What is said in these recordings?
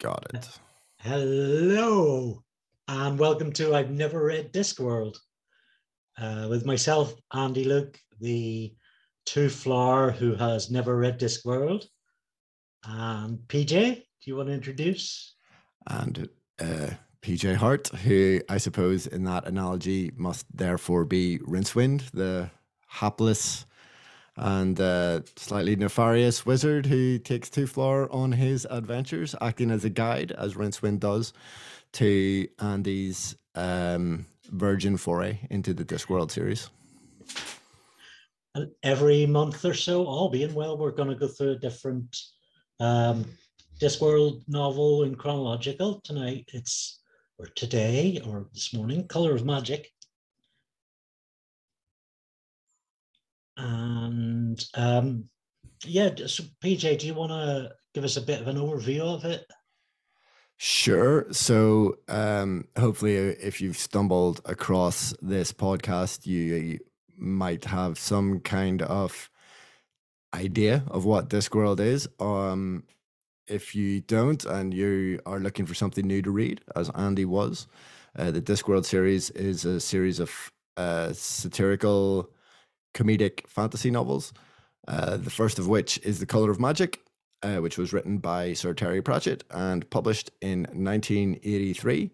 Got it. Hello, and welcome to I've Never Read Discworld uh, with myself, Andy Luke, the Twoflower who has never read Discworld, and PJ. Do you want to introduce? And uh, PJ Hart, who I suppose in that analogy must therefore be Rincewind, the hapless and uh, slightly nefarious wizard who takes Twoflower on his adventures, acting as a guide, as Rincewind does, to Andy's um, virgin foray into the Discworld series. And every month or so, all being well, we're going to go through a different um, Discworld novel in chronological. Tonight, it's or today or this morning, Color of Magic. And um, yeah, so PJ, do you want to give us a bit of an overview of it? Sure. So, um, hopefully, uh, if you've stumbled across this podcast, you, might have some kind of idea of what Discworld is. Um, if you don't and you are looking for something new to read, as Andy was, uh, the Discworld series is a series of uh, satirical, comedic fantasy novels. Uh, the first of which is The Color of Magic, uh, which was written by Sir Terry Pratchett and published in 1983.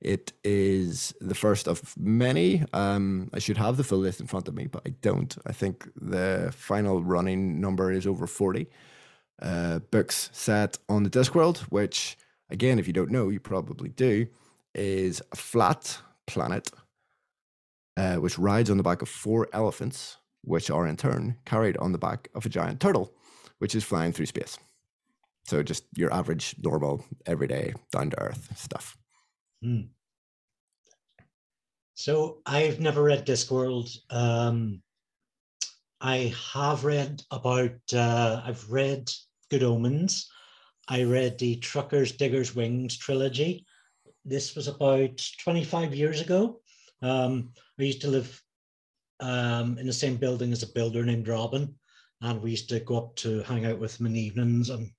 It is the first of many. Um, I should have the full list in front of me, but I don't. I think the final running number is over 40 uh, books set on the Discworld, which, again, if you don't know, you probably do, is a flat planet uh, which rides on the back of four elephants, which are in turn carried on the back of a giant turtle, which is flying through space. So just your average, normal, everyday, down to earth stuff. Hmm. So I've never read Discworld. Um, I have read about, uh, I've read Good Omens. I read the Truckers, Diggers, Wings trilogy. This was about 25 years ago. Um, I used to live um, in the same building as a builder named Robin, and we used to go up to hang out with him in evenings. And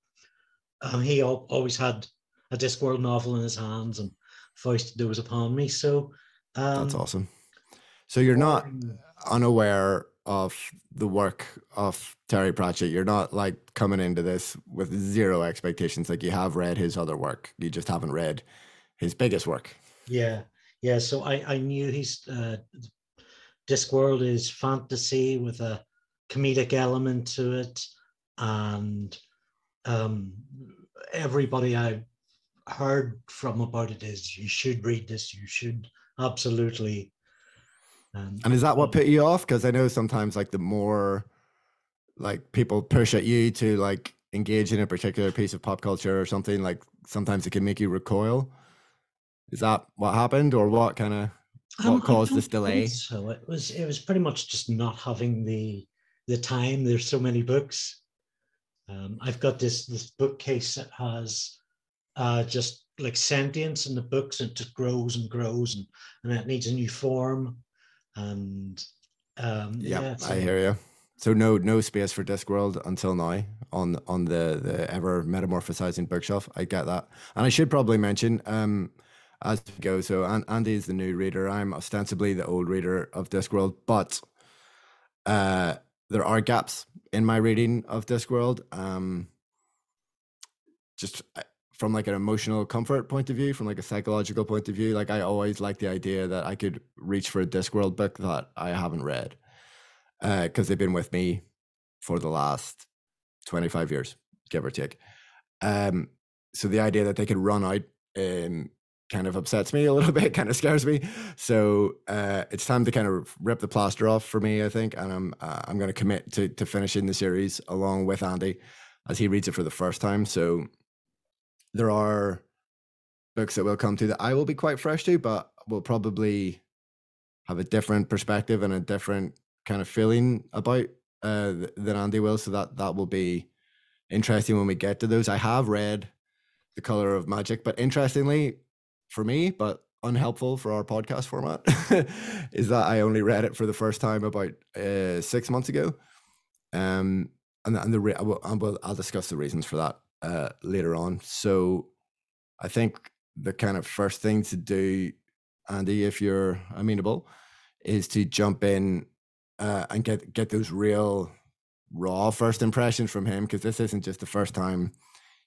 um, he al- always had a Discworld novel in his hands and foisted those upon me. So um, That's awesome. So you're not unaware of the work of Terry Pratchett. You're not like coming into this with zero expectations. Like you have read his other work, you just haven't read his biggest work. Yeah, yeah. So I I knew he's uh, Discworld is fantasy with a comedic element to it, and um, everybody I heard from about it is you should read this. You should absolutely. And is that what put you off? Because I know sometimes like the more like people push at you to like engage in a particular piece of pop culture or something, like sometimes it can make you recoil. Is that what happened, or what kind of Um, what I caused this delay? So it was it was pretty much just not having the the time. There's so many books. Um, I've got this this bookcase that has uh, just like sentience in the books. It just grows and grows, and and it needs a new form. And um, Yeah, yeah, so- I hear you. So no no space for Discworld until now on on the the ever metamorphosizing bookshelf. I get that, and I should probably mention um as we go. So An- Andy is the new reader. I'm ostensibly the old reader of Discworld, but uh there are gaps in my reading of Discworld. Um, just uh, from like an emotional comfort point of view, from like a psychological point of view, like I always like the idea that I could reach for a Discworld book that I haven't read because they've been with me for the last 25 years, give or take. Um, so the idea that they could run out um, kind of upsets me a little bit, kind of scares me. So uh, it's time to kind of rip the plaster off for me, I think, and I'm uh, I'm going to commit to to finishing the series along with Andy as he reads it for the first time. So there are books that will come to that I will be quite fresh to, but will probably have a different perspective and a different kind of feeling about uh, than Andy will. So that that will be interesting when we get to those. I have read The Color of Magic, but interestingly for me, but unhelpful for our podcast format, is that I only read it for the first time about uh, six months ago. Um, and, and the re- I will, I will, I'll discuss the reasons for that uh, later on. So I think the kind of first thing to do, Andy, if you're amenable, is to jump in uh, and get get those real raw first impressions from him because this isn't just the first time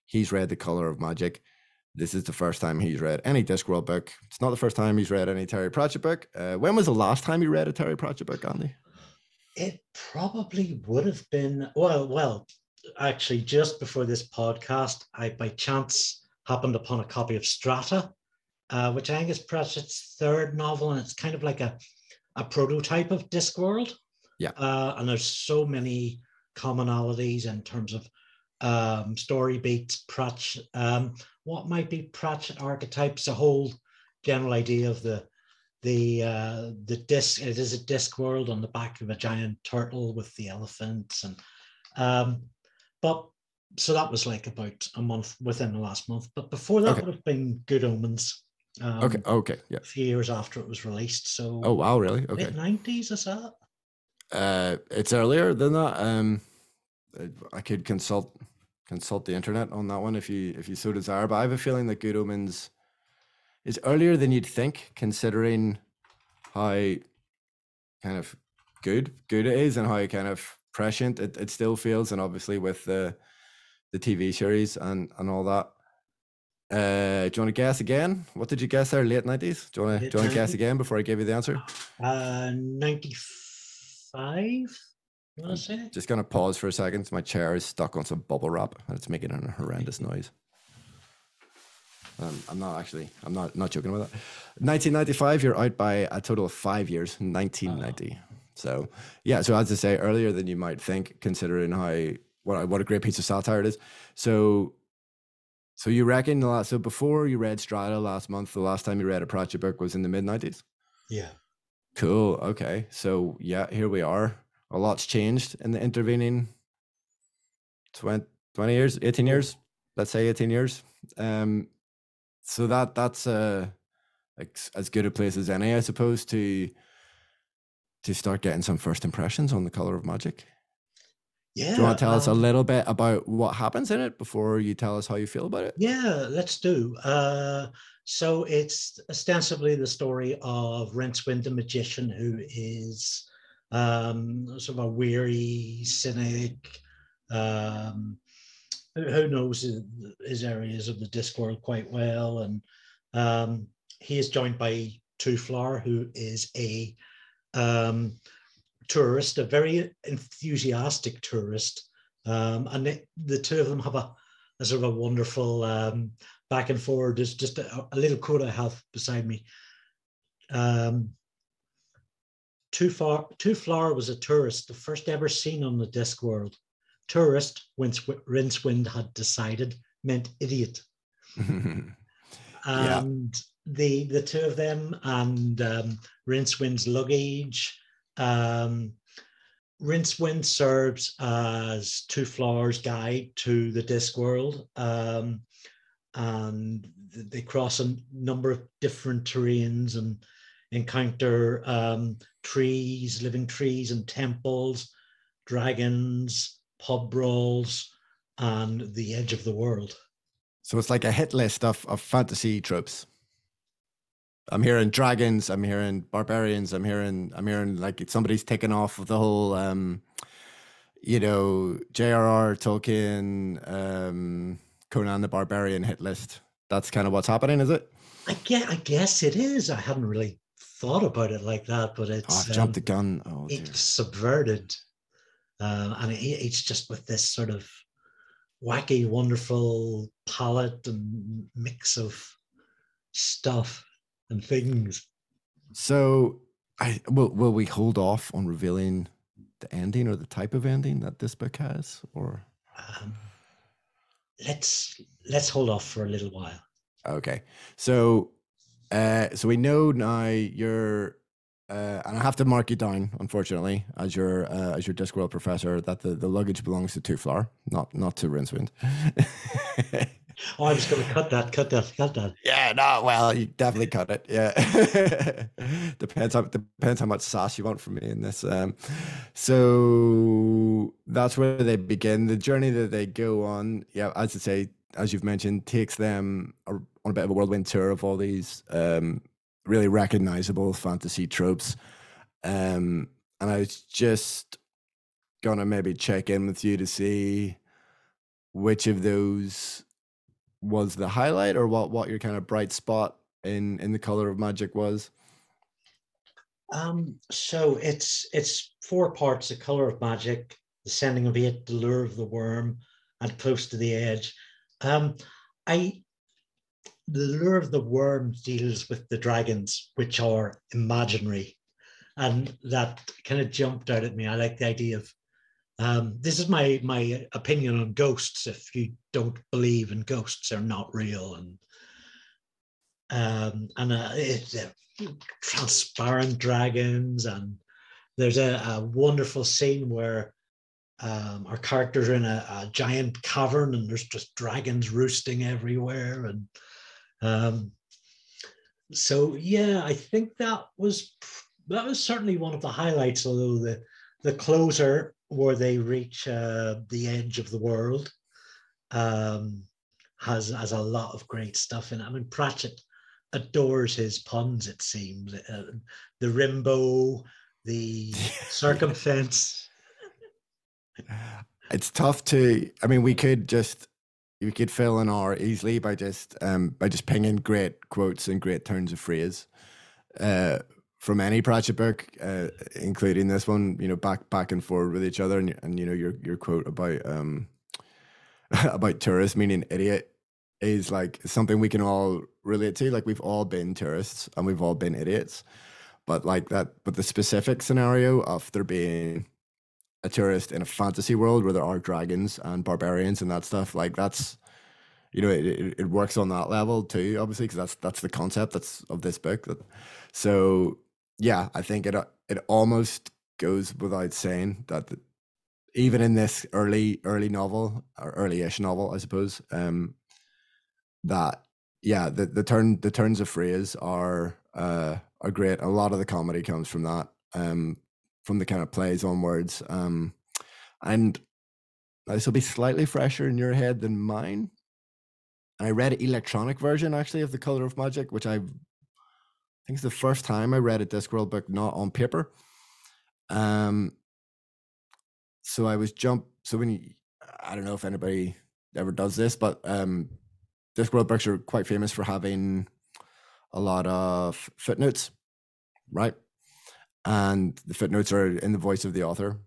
he's read the color of magic this is the first time he's read any discworld book it's not the first time he's read any terry pratchett book uh, when was the last time you read a terry pratchett book andy it probably would have been well well actually just before this podcast i by chance happened upon a copy of strata uh, which i think is pratchett's third novel and it's kind of like a a prototype of Discworld. Yeah. Uh, and there's so many commonalities in terms of um, story beats, Pratchett, um, what might be Pratchett archetypes, a whole general idea of the the uh, the disc. It is a disc world on the back of a giant turtle with the elephants, and um, but so that was like about a month within the last month. But before that Okay. would have been Good Omens. Um, okay okay yeah a few years after it was released. So oh wow really okay nineties is that? uh it's earlier than that um i could consult consult the internet on that one if you if you so desire but i have a feeling that good omens is earlier than you'd think considering how kind of good good it is and how kind of prescient it, it still feels and obviously with the the tv series and and all that. Uh do you want to guess again? What did you guess there? Late 90s do you want to Late do you want to guess again before i give you the answer? Uh, ninety five. I want to say. Just gonna pause for a second. My chair is stuck on some bubble wrap and it's making a horrendous noise. Um, I'm not actually. I'm not not joking about that. 1995. You're out by a total of five years. 1990. So yeah. So as I say, earlier than you might think, considering how what a- what a great piece of satire it is. So. So you reckon the last, so before you read Strata last month, the last time you read a Pratchett book was in the mid 90s? Yeah. Cool. Okay. So yeah, here we are. A lot's changed in the intervening 20, 20 years, 18 years, let's say 18 years. Um, so that that's like as good a place as any, I suppose, to to start getting some first impressions on the color of magic. Yeah. Do you want to tell us a um, little bit about what happens in it before you tell us how you feel about it? Yeah, let's do. Uh, so it's ostensibly the story of Rincewind the magician, who is um, sort of a weary cynic. Um, who knows his, areas of the Discworld quite well, and um, he is joined by Twoflower, who is a um, tourist, a very enthusiastic tourist, um, and they, the two of them have a, a sort of a wonderful um, back and forward. There's just a, a little quote I have beside me. Um, Twoflower, too far was a tourist, the first ever seen on the disc world. Tourist, whence Rincewind had decided, meant idiot. Yeah. And the the two of them and um, Rincewind's luggage. Um, Rincewind serves as Twoflowers' guide to the disc world. Um, and they cross a number of different terrains and encounter um, trees, living trees, and temples, dragons, pub brawls, and the edge of the world. So it's like a hit list of, of fantasy tropes. I'm hearing dragons, I'm hearing barbarians, I'm hearing I'm hearing like somebody's taken off of the whole um you know, J.R.R. Tolkien, um, Conan the Barbarian hit list. That's kind of what's happening, is it? I guess, I guess it is. I hadn't really thought about it like that, but Oh, it's I've jumped the um, gun. Oh, it's subverted, um, and it, it's just with this sort of wacky, wonderful palette and mix of stuff and things. So, I will will we hold off on revealing the ending or the type of ending that this book has, or Um, let's let's hold off for a little while. Okay. So uh so we know now you're uh, and I have to mark you down, unfortunately, as your uh, as your Discworld professor, that the, the luggage belongs to Twoflower, not not to Rincewind. Oh, I was going to cut that, cut that, cut that. yeah, no, well, you definitely cut it. Yeah, depends how depends how much sass you want from me in this. Um, so that's where they begin. The journey that they go on, yeah, as I say, as you've mentioned, takes them on a bit of a whirlwind tour of all these um, really recognizable fantasy tropes. Um, and I was just gonna maybe check in with you to see which of those was the highlight or what what your kind of bright spot in in the color of magic was um so it's it's four parts the color of magic the sending of eight the lure of the worm and close to the edge um i the lure of the worm deals with the dragons which are imaginary. And that kind of jumped out at me. I like the idea of um, this is my my opinion on ghosts. If you don't believe in ghosts, they're not real, and um, and uh, it's uh, transparent dragons, and there's a, a wonderful scene where um, our characters are in a, a, giant cavern, and there's just dragons roosting everywhere, and um, so yeah, I think that was that was certainly one of the highlights. Although the the closer where they reach uh, the edge of the world um, has has a lot of great stuff in it. I mean, Pratchett adores his puns. It seems uh, the Rimbo, the circumfence. It's tough to. I mean, we could just we could fill an hour easily by just um by just pinging great quotes and great turns of phrase. Uh, from any Pratchett book, uh, including this one, you know, back back and forward with each other, and, and you know your your quote about um about tourists meaning idiot is like something we can all relate to. Like we've all been tourists and we've all been idiots, but like that, but the specific scenario of there being a tourist in a fantasy world where there are dragons and barbarians and that stuff, like that's you know it, it, it works on that level too obviously because that's that's the concept that's of this book so yeah, I think it it almost goes without saying that the, even in this early early novel or early-ish novel, I suppose, um, that yeah, the the turn the turns of phrase are uh are great. A lot of the comedy comes from that, um, from the kind of plays onwards. um, and this will be slightly fresher in your head than mine. I read an electronic version actually of the Color of Magic, which I think is the first time I read a Discworld book not on paper. Um, so I was jump. So when you, I don't know if anybody ever does this, but um, Discworld books are quite famous for having a lot of footnotes, right? And the footnotes are in the voice of the author.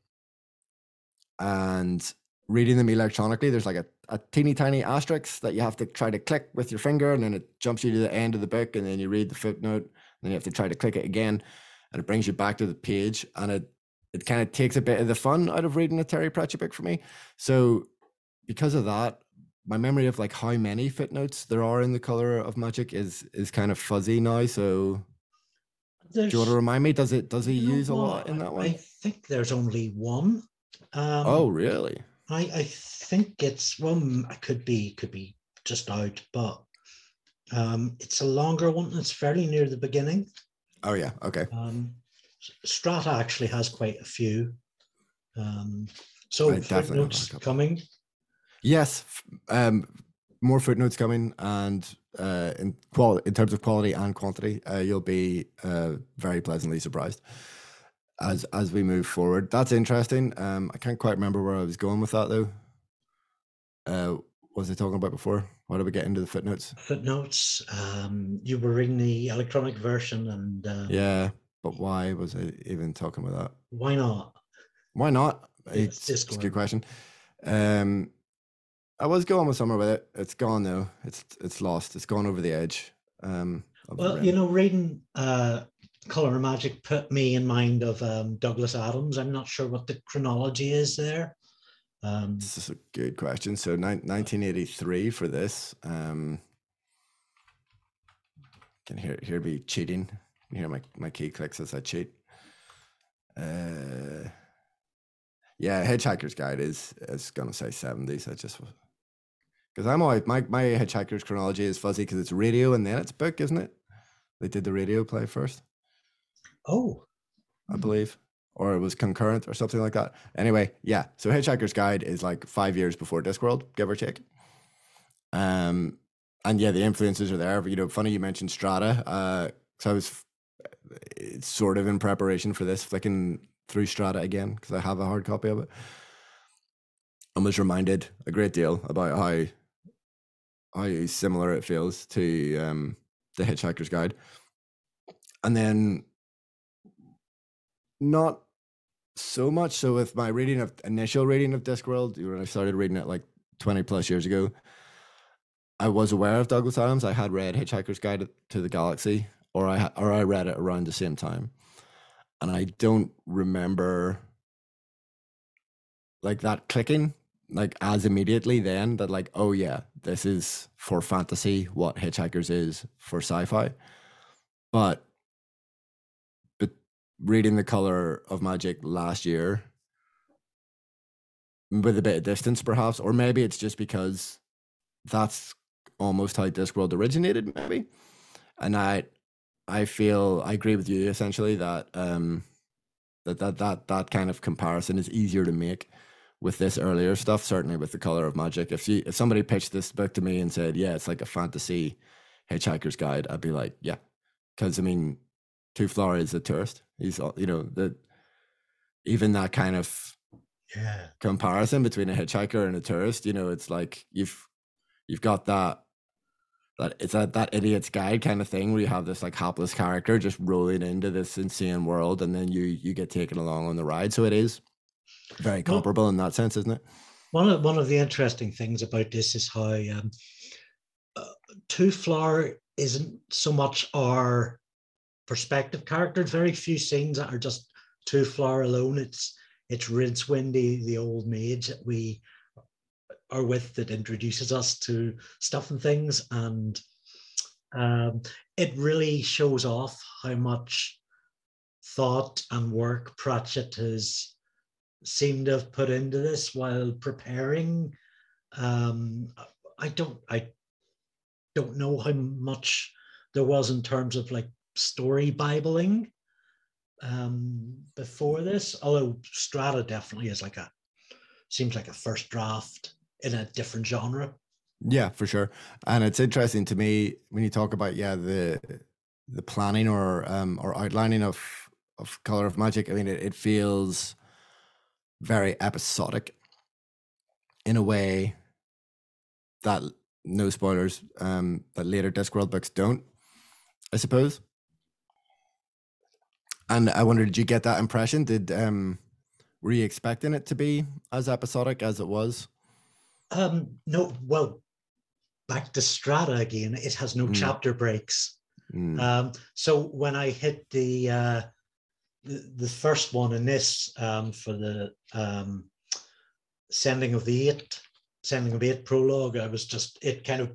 And reading them electronically, there's like a, a teeny tiny asterisk that you have to try to click with your finger, and then it jumps you to the end of the book, and then you read the footnote, and then you have to try to click it again, and it brings you back to the page, and it it kind of takes a bit of the fun out of reading a Terry Pratchett book for me. So because of that, my memory of like how many footnotes there are in the color of magic is is kind of fuzzy now. So do you want to remind me? Does it does he use a lot in that one? I think there's only one. Um, oh, really? I I think it's one. I could be could be just out, but um, it's a longer one. It's fairly near the beginning. Oh yeah. Okay. Um, Strata actually has quite a few. Um, so footnotes coming. Yes, um, more footnotes coming, and uh, in quality, in terms of quality and quantity, uh, you'll be uh, very pleasantly surprised as as we move forward. That's interesting. Um, I can't quite remember where I was going with that though. Uh, was I talking about before? Why did we get into the footnotes? Footnotes. Um, you were reading the electronic version, and uh, yeah, but why was I even talking about that? Why not? Why not? It's, it's, it's a good question. Um, I was going with somewhere with it. It's gone though. It's it's lost. It's gone over the edge. Um, well, you know, reading uh, Color of Magic put me in mind of um, Douglas Adams. I'm not sure what the chronology is there. Um, this is a good question. So, ni- 1983 for this. Um, can hear hear me cheating. You hear my my key clicks as I cheat. Uh, yeah, Hitchhiker's Guide is is gonna say 70s. I just because I'm always my my Hitchhiker's chronology is fuzzy because it's radio and then it's book, isn't it? They did the radio play first. Oh, I believe or it was concurrent or something like that. Anyway, yeah. So Hitchhiker's Guide is like five years before Discworld, give or take. Um, and yeah, the influences are there. You know, funny you mentioned Strata. Uh, so I was sort of in preparation for this, flicking through Strata again because I have a hard copy of it, and was reminded a great deal about how how similar it feels to um, the Hitchhiker's Guide, and then not so much so with my reading of initial reading of Discworld when I started reading it like twenty plus years ago. I was aware of Douglas Adams. I had read Hitchhiker's Guide to the Galaxy, or I or I read it around the same time, and I don't remember like that clicking like as immediately then that like oh yeah this is for fantasy what Hitchhikers is for sci-fi, but but reading the color of magic last year with a bit of distance perhaps or maybe it's just because that's almost how Discworld originated, maybe. And I, I feel I agree with you essentially that um, that that that that kind of comparison is easier to make with this earlier stuff. Certainly with the color of magic. If you if somebody pitched this book to me and said, "Yeah, it's like a fantasy Hitchhiker's Guide," I'd be like, "Yeah," because I mean, Twoflower is a tourist. He's you know the even that kind of yeah comparison between a hitchhiker and a tourist. You know, it's like you've you've got that that it's that that idiot's guide kind of thing where you have this like hapless character just rolling into this insane world and then you you get taken along on the ride so it is very comparable well, in that sense isn't it? one of one of the interesting things about this is how um, uh, Twoflower isn't so much our perspective character very few scenes that are just Twoflower alone. It's it's Rincewind the old mage that we are with that introduces us to stuff and things. And um, it really shows off how much thought and work Pratchett has seemed to have put into this while preparing. Um, I don't, I don't know how much there was in terms of like story bibling um, before this. Although Strata definitely is like a seems like a first draft in a different genre. Yeah, for sure. And it's interesting to me when you talk about yeah the the planning or um or outlining of of color of magic. I mean, it, it feels very episodic in a way that no spoilers um that later Discworld books don't. I suppose. And I wonder, did you get that impression? Did um were you expecting it to be as episodic as it was? Um, no, well, back to Strata again. It has no mm. chapter breaks. Mm. Um, so when I hit the, uh, the, first one in this um, for the um, sending of the eight, sending of eight prologue, I was just it kind of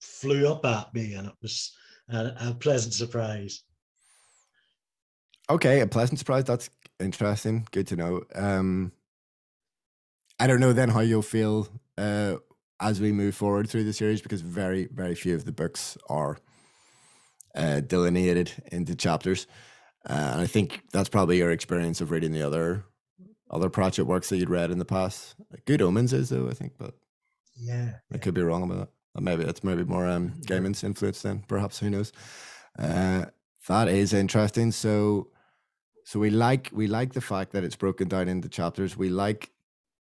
flew up at me, and it was a, a pleasant surprise. Okay, a pleasant surprise. That's interesting. Good to know. Um, I don't know then how you'll feel uh, as we move forward through the series because very, very few of the books are uh, delineated into chapters. Uh, and I think that's probably your experience of reading the other other Pratchett works that you'd read in the past. Good Omens is though, I think, but yeah, I could be wrong about that. Maybe it's maybe more um, Gaiman's influence then, perhaps. Who knows? Uh, that is interesting. So, so we like we like the fact that it's broken down into chapters. We like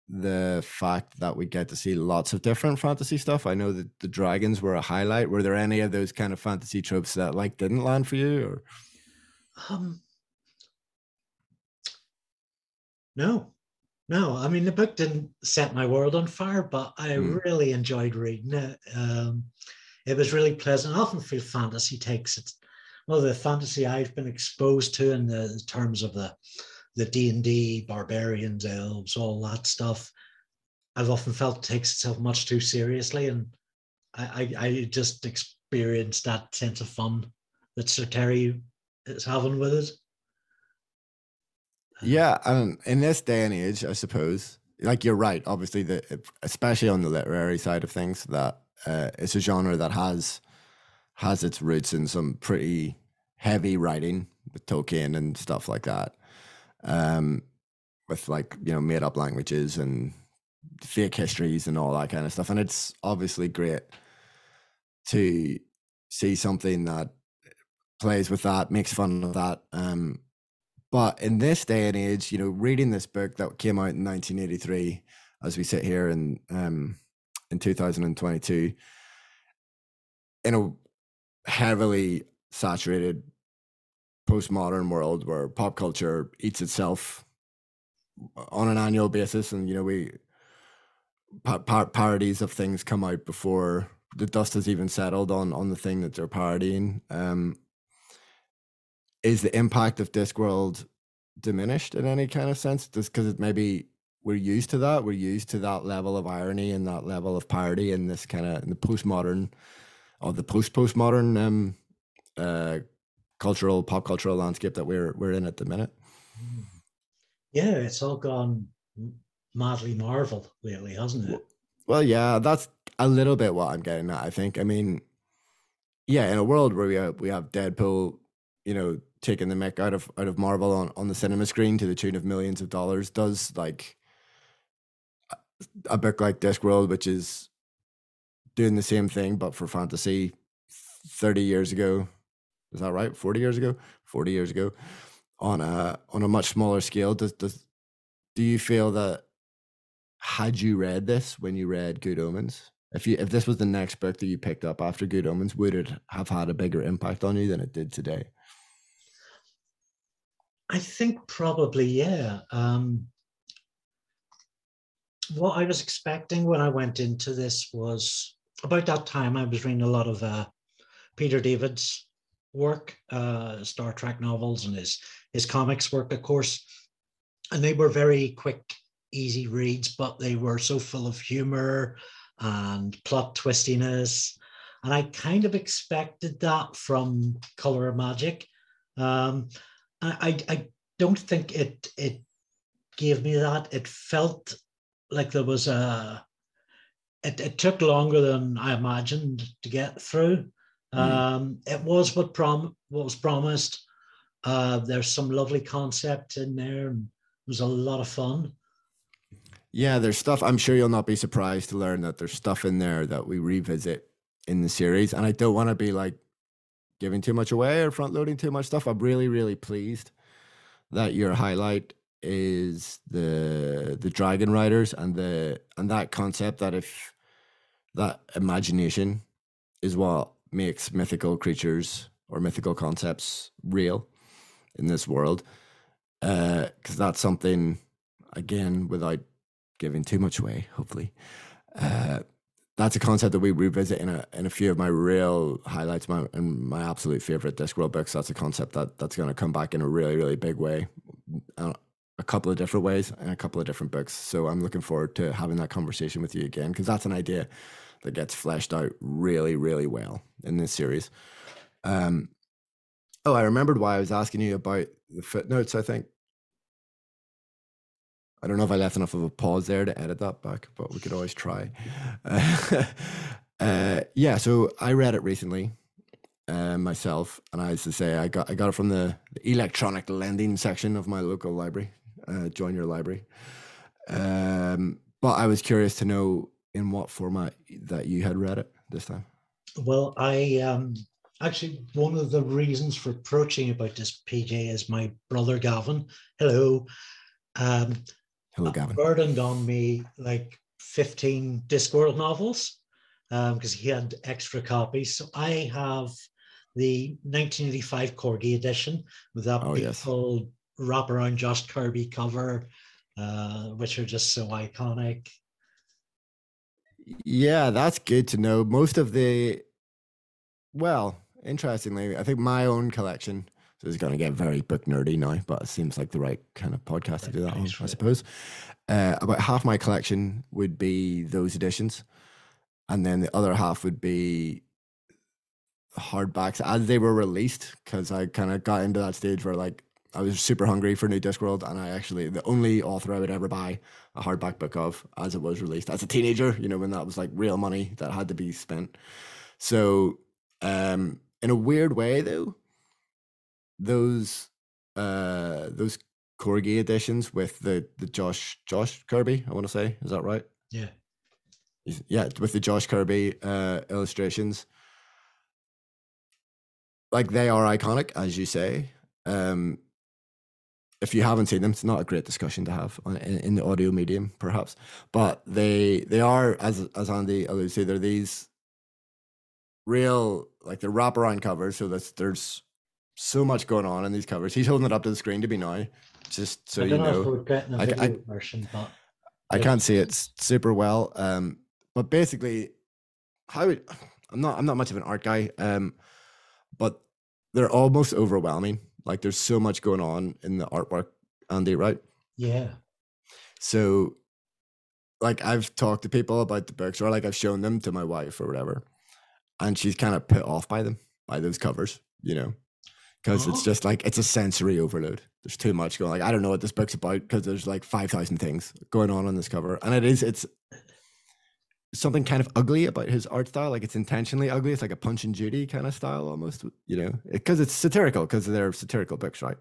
the fact that we get to see lots of different fantasy stuff. I know that the dragons were a highlight. Were there any of those kind of fantasy tropes that like didn't land for you or um no. No, I mean the book didn't set my world on fire, but I mm. really enjoyed reading it. Um, it was really pleasant. I often feel fantasy takes it well the fantasy I've been exposed to in the terms of the the D&D, barbarians, elves, all that stuff, I've often felt takes itself much too seriously. And I, I, I just experienced that sense of fun that Sir Terry is having with it. Yeah, and in this day and age, I suppose, like you're right. Obviously, the especially on the literary side of things, that uh, it's a genre that has has its roots in some pretty heavy writing with Tolkien and stuff like that um, with like you know made up languages and fake histories and all that kind of stuff. And it's obviously great to see something that plays with that, makes fun of that. Um, but in this day and age, you know, reading this book that came out in 1983, as we sit here in um, in 2022, in a heavily saturated postmodern world where pop culture eats itself on an annual basis, and you know we par- parodies of things come out before the dust has even settled on on the thing that they're parodying. Um, is the impact of Discworld diminished in any kind of sense? Just because it maybe we're used to that, we're used to that level of irony and that level of parody in this kind of in the postmodern or the post postmodern um, uh, cultural pop cultural landscape that we're we're in at the minute. Yeah, it's all gone madly Marvel lately, hasn't it? Well, yeah, that's a little bit what I'm getting at. I think. I mean, yeah, in a world where we have we have Deadpool, you know, taking the mick out of out of Marvel on on the cinema screen to the tune of millions of dollars, does like a book like Discworld, which is doing the same thing but for fantasy, thirty years ago. Is that right? Forty years ago? Forty years ago, on a on a much smaller scale. Does does do you feel that had you read this when you read Good Omens, if you if this was the next book that you picked up after Good Omens, would it have had a bigger impact on you than it did today? I think probably yeah. Um, what I was expecting when I went into this was about that time I was reading a lot of uh, Peter David's work, uh, Star Trek novels, and his his comics work, of course, and they were very quick easy reads, but they were so full of humor and plot twistiness. And I kind of expected that from Color of Magic. Um, I, I don't think it it gave me that. It felt like there was a. It, it took longer than I imagined to get through. Mm. Um, it was what prom what was promised. Uh, there's some lovely concept in there, and it was a lot of fun. Yeah, there's stuff. I'm sure you'll not be surprised to learn that there's stuff in there that we revisit in the series. And I don't want to be like giving too much away or front loading too much stuff. I'm really, really pleased that your highlight is the the dragon riders and the and that concept that if that imagination is what makes mythical creatures or mythical concepts real in this world because uh, that's something again without giving too much away, hopefully. Uh, that's a concept that we revisit in a in a few of my real highlights, my and my absolute favorite Discworld books. That's a concept that that's going to come back in a really really big way, uh, a couple of different ways, and a couple of different books. So I'm looking forward to having that conversation with you again because that's an idea that gets fleshed out really really well in this series. Um, oh, I remembered why I was asking you about the footnotes. I think I don't know if I left enough of a pause there to edit that back, but we could always try. Uh, uh, yeah, so I read it recently uh, myself, and I used to say I got I got it from the, the electronic lending section of my local library. Uh, join your library. Um, but I was curious to know in what format that you had read it this time. Well, I um, actually one of the reasons for approaching about this PJ is my brother Gavin. Hello. Um, Hello, Gavin. Burdened on me like 15 Discworld novels because um, he had extra copies. So I have the 1985 Corgi edition with that oh, beautiful yes. wraparound Josh Kirby cover, uh, which are just so iconic. Yeah, that's good to know. Most of the, well, interestingly, I think my own collection so it's going to get very book nerdy now, but it seems like the right kind of podcast to do that on, I suppose. Uh, about half my collection would be those editions, and then the other half would be hardbacks as they were released. Because I kind of got into that stage where like I was super hungry for New Discworld, and I actually the only author I would ever buy a hardback book of as it was released as a teenager. You know when that was like real money that had to be spent. So um, in a weird way, though those uh those Corgi editions with the the Josh Josh Kirby, I want to say, is that right? Yeah. yeah, with the Josh Kirby uh illustrations. like they are iconic, as you say. Um, if you haven't seen them, it's not a great discussion to have on, in, in, the audio medium, perhaps. But they they are, as as Andy alludes to, they're these real like the wraparound covers. So that's there's so much going on in these covers. He's holding it up to the screen to be now, just so you know. know I, I, version, but I can't see it super well. Um, but basically, how I'm not I'm not much of an art guy. Um, but they're almost overwhelming like there's so much going on in the artwork, Andy, right? Yeah. So like I've talked to people about the books or like I've shown them to my wife or whatever. And she's kind of put off by them, by those covers, you know. Because oh. it's just like it's a sensory overload. There's too much going. Like I don't know what this book's about because there's like five thousand things going on on this cover, and it is it's something kind of ugly about his art style. Like it's intentionally ugly. It's like a Punch and Judy kind of style almost, you know, because it's satirical because they're satirical books, right?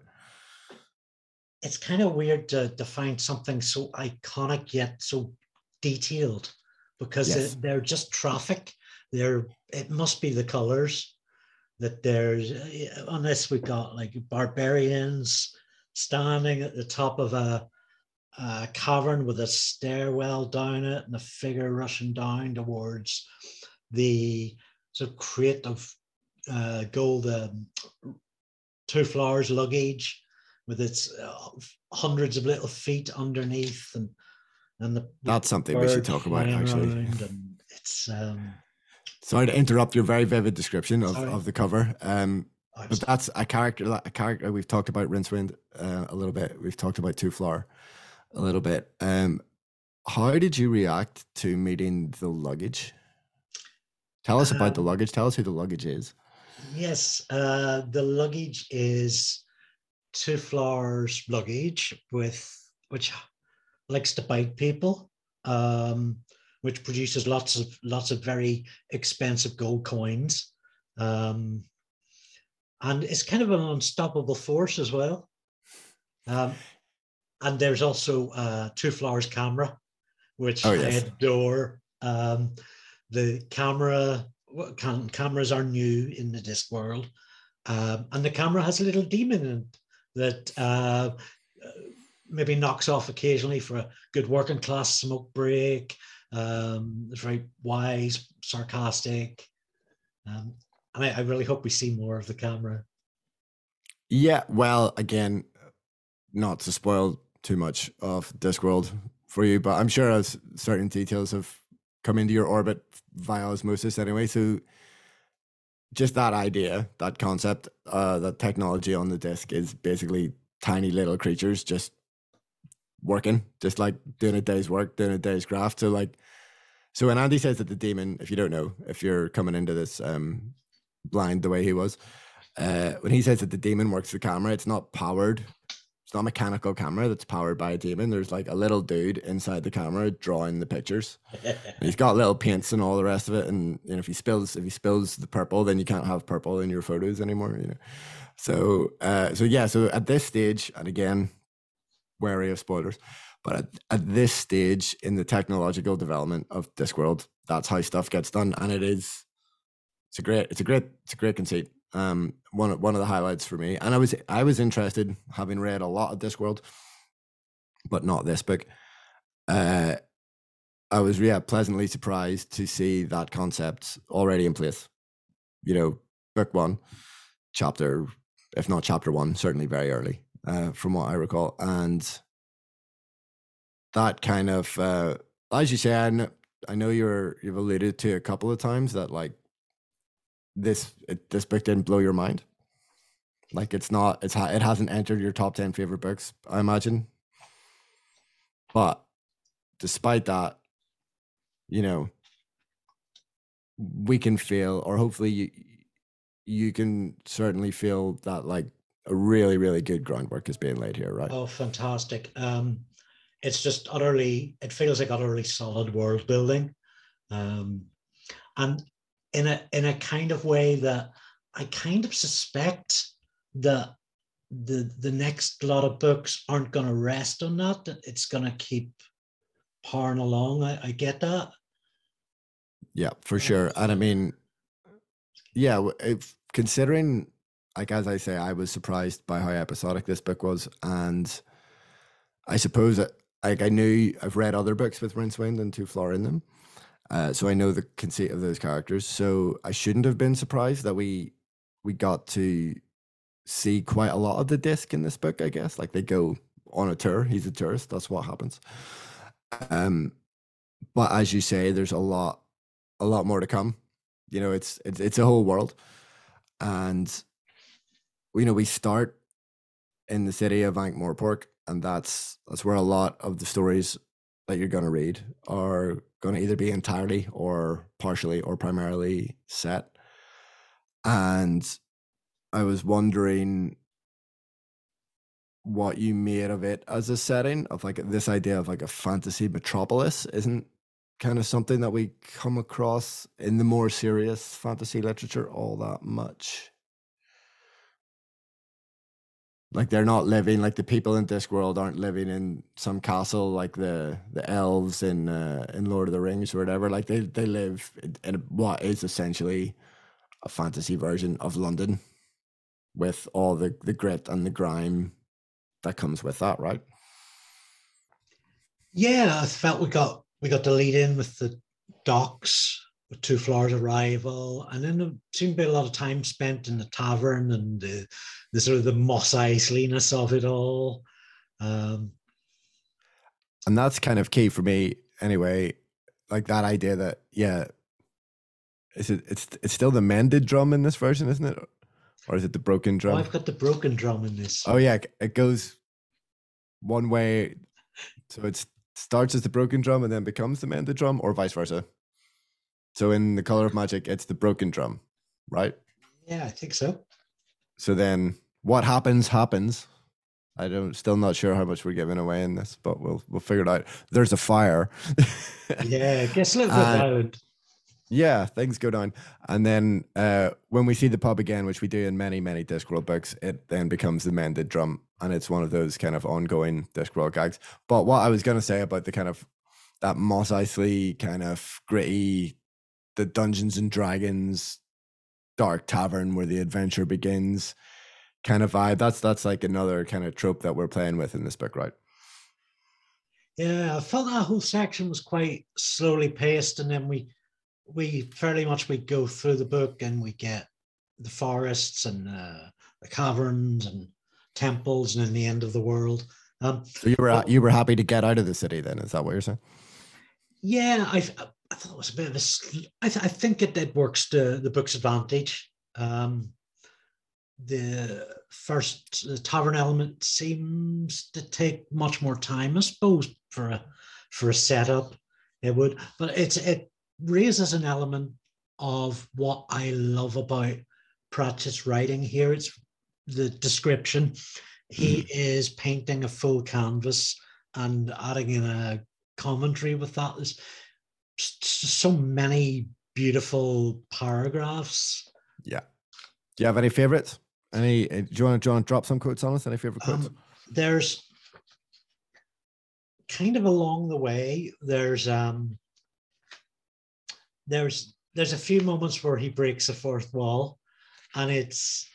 It's kind of weird to, to find something so iconic yet so detailed because yes. they're just traffic. They're it must be the colors that there's unless we've got like barbarians standing at the top of a a cavern with a stairwell down it and a figure rushing down towards the sort of crate of uh, gold um, Twoflowers luggage with its uh, hundreds of little feet underneath and and the that's something we should talk about actually. and it's um sorry to interrupt your very vivid description of, of the cover um but that's a character a character we've talked about rincewind uh, a little bit we've talked about Twoflower a little bit. Um, how did you react to meeting the luggage? Tell us about the um, luggage. Tell us who the luggage is. Yes, uh, the luggage is Twoflowers luggage with which likes to bite people, um, which produces lots of lots of very expensive gold coins, um, and it's kind of an unstoppable force as well. Um, and there's also a Twoflowers camera, which oh, yes. I adore. Um, the camera cam- cameras are new in the disc world, um, and the camera has a little demon in it that uh, maybe knocks off occasionally for a good working class smoke break. Um, very wise, sarcastic, um, and I, I really hope we see more of the camera. Yeah, well, again, not to spoil too much of Discworld for you, but I'm sure as certain details have come into your orbit via osmosis anyway. So just that idea, that concept, uh, that technology on the disc is basically tiny little creatures just working, just like doing a day's work, doing a day's graft. So like, so when Andy says that the demon, if you don't know, if you're coming into this um, blind the way he was, uh, when he says that the demon works the camera, it's not powered it's not a mechanical camera that's powered by a demon. There's like a little dude inside the camera drawing the pictures. he's got little paints and all the rest of it. And you know, if he spills if he spills the purple, then you can't have purple in your photos anymore. You know, so uh, so yeah. So at this stage, and again, wary of spoilers, but at, at this stage in the technological development of Discworld, that's how stuff gets done, and it is. It's a great. It's a great. It's a great conceit um, one one of the highlights for me. And I was I was interested, having read a lot of Discworld, but not this book. Uh, I was yeah pleasantly surprised to see that concept already in place. You know, book one, chapter, if not chapter one, certainly very early, uh, from what I recall, and that kind of, uh, as you say, I know, I know you're you've alluded to a couple of times that like this it, this book didn't blow your mind? Like it's not it's it hasn't entered your top 10 favorite books, I imagine. But despite that, you know, we can feel or hopefully you you can certainly feel that like a really really good groundwork is being laid here, right? Oh, fantastic. Um it's just utterly it feels like utterly solid world building. Um and in a in a kind of way that I kind of suspect that the the next lot of books aren't going to rest on that. It's going to keep powering along. I, I get that. Yeah, for sure. And I mean, yeah, if, considering like as I say, I was surprised by how episodic this book was, and I suppose that like I knew I've read other books with Rincewind and Twoflower in them, uh, so I know the conceit of those characters. So I shouldn't have been surprised that we we got to see quite a lot of the disc in this book. I guess like they go on a tour. He's a tourist. That's what happens. Um, but as you say, there's a lot, a lot more to come. You know, it's it's it's a whole world, and you know we start in the city of Ankh-Morpork, and that's that's where a lot of the stories that you're going to read are going to either be entirely or partially or primarily set. And I was wondering what you made of it as a setting of like this idea of like a fantasy metropolis isn't kind of something that we come across in the more serious fantasy literature all that much like they're not living like the people in this world aren't living in some castle like the the elves in uh, in Lord of the Rings or whatever like they they live in, what is essentially a fantasy version of London with all the the grit and the grime that comes with that, right? Yeah, I felt we got we got the lead in with the docks with Twoflower's arrival, and then there seemed to be a lot of time spent in the tavern and the, the sort of the Mos Eisleyness of it all. Um, and that's kind of key for me anyway. Like that idea that yeah, is it it's it's still the mended drum in this version, isn't it? or is it the broken drum? Oh, I've got the broken drum in this. Oh yeah, it goes one way. So it starts as the broken drum and then becomes the mended drum, or vice versa. So in the color of magic, it's the broken drum, right? Yeah, I think so. So then, what happens happens. I don't. Still not sure how much we're giving away in this, but we'll we'll figure it out. There's a fire. yeah, guess a little bit loud. Yeah, things go down. And then uh, when we see the pub again, which we do in many, many Discworld books, it then becomes the mended drum. And it's one of those kind of ongoing Discworld gags. But what I was going to say about the kind of that Mos Eisley kind of gritty, the Dungeons and Dragons dark tavern where the adventure begins kind of vibe. That's that's like another kind of trope that we're playing with in this book, right? Yeah, I felt that whole section was quite slowly paced, and then we we fairly much we go through the book and we get the forests and uh, the caverns and temples and in the end of the world. Um, so you were you were happy to get out of the city then? Is that what you're saying? Yeah, I I thought it was a bit of a. I, th- I think it, it works to the book's advantage. Um, the first the tavern element seems to take much more time, I suppose, for a for a setup. It would, but it's it raises an element of what I love about Pratchett's writing here. It's the description. He mm. is painting a full canvas and adding in a commentary with that. There's so many beautiful paragraphs. Yeah. Do you have any favorites? Any? Uh, do you want to, do you want to drop some quotes on us? Any favorite quotes? Um, there's kind of along the way. There's um, there's there's a few moments where he breaks the fourth wall, and it's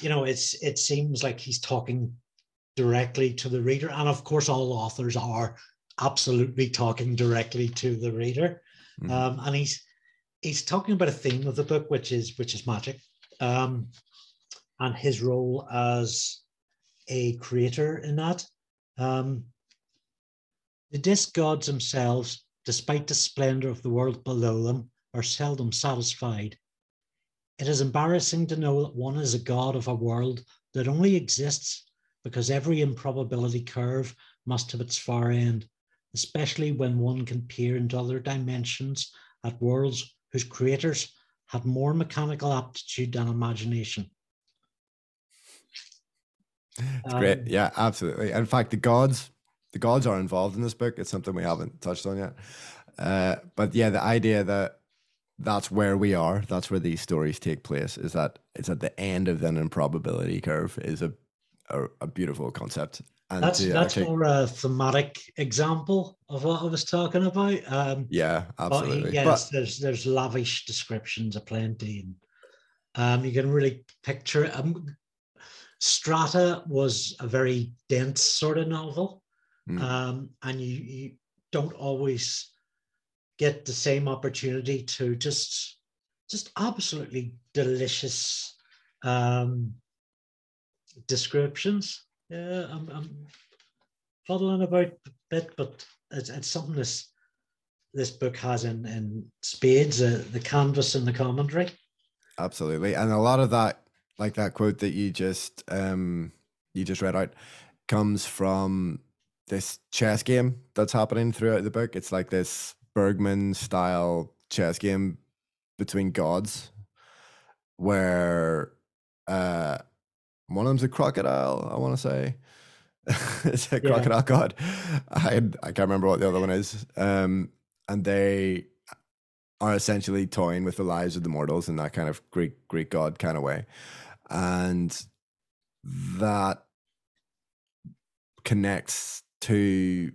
you know it's it seems like he's talking directly to the reader, and of course all authors are absolutely talking directly to the reader, um, and he's he's talking about a theme of the book, which is which is magic, um, and his role as a creator in that. Um, the disc gods themselves despite the splendor of the world below them, are seldom satisfied. It is embarrassing to know that one is a god of a world that only exists because every improbability curve must have its far end, especially when one can peer into other dimensions at worlds whose creators had more mechanical aptitude than imagination. It's um, great. Yeah, absolutely. In fact, the gods the gods are involved in this book. It's something we haven't touched on yet. Uh, but yeah, the idea that that's where we are, that's where these stories take place, is that it's at the end of an improbability curve is a a, a beautiful concept. And that's that's more a thematic example of what I was talking about. Um, yeah, absolutely. But yes, but, there's there's lavish descriptions aplenty, and Um, you can really picture it. Um, Strata was a very dense sort of novel, Mm. um, and you, you don't always get the same opportunity to just just absolutely delicious um, descriptions. Yeah, I'm, I'm fuddling about a bit, but it's, it's something this this book has in in spades: uh, the canvas and the commentary. Absolutely. And a lot of that, like that quote that you just um you just read out, comes from this chess game that's happening throughout the book. It's like this Bergman style chess game between gods where uh one of them's a crocodile, I want to say. it's a Yeah. crocodile god. I I can't remember what the other one is. Um and they are essentially toying with the lives of the mortals in that kind of Greek Greek god kind of way, and that connects to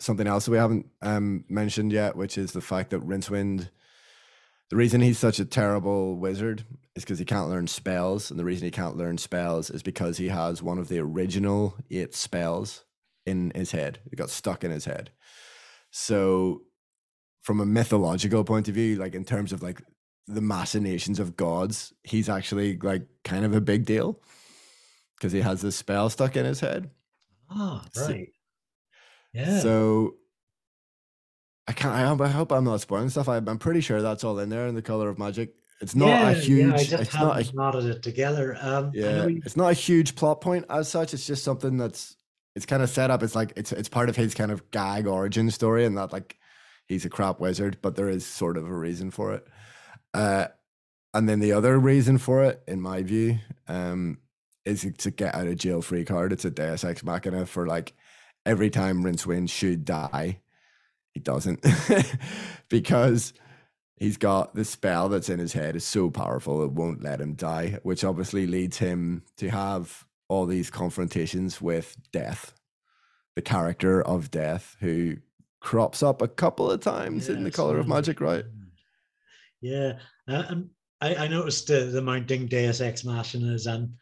something else that we haven't um, mentioned yet, which is the fact that Rincewind. The reason he's such a terrible wizard is because he can't learn spells, and the reason he can't learn spells is because he has one of the original eight spells in his head. It got stuck in his head. So from a mythological point of view, like in terms of like the machinations of gods, he's actually like kind of a big deal because he has this spell stuck in his head. Ah, So- right. Yeah. So I can't. I hope, I hope I'm not spoiling stuff. I'm, I'm pretty sure that's all in there in the color of magic. It's not yeah, a huge. Yeah, I just it's not a knotted it together. Um, yeah. you- It's not a huge plot point as such. It's just something that's. It's kind of set up. It's like it's it's part of his kind of gag origin story, and that like he's a crap wizard, but there is sort of a reason for it. Uh, and then the other reason for it, in my view, um, is to get out of jail free card. It's a Deus Ex Machina for like every time Rincewind should die, he doesn't because he's got the spell that's in his head is so powerful it won't let him die, which obviously leads him to have all these confrontations with death, the character of death who crops up a couple of times in the color of magic, right? Yeah, uh, and I, I noticed the, the mounting Deus Ex Machinas, and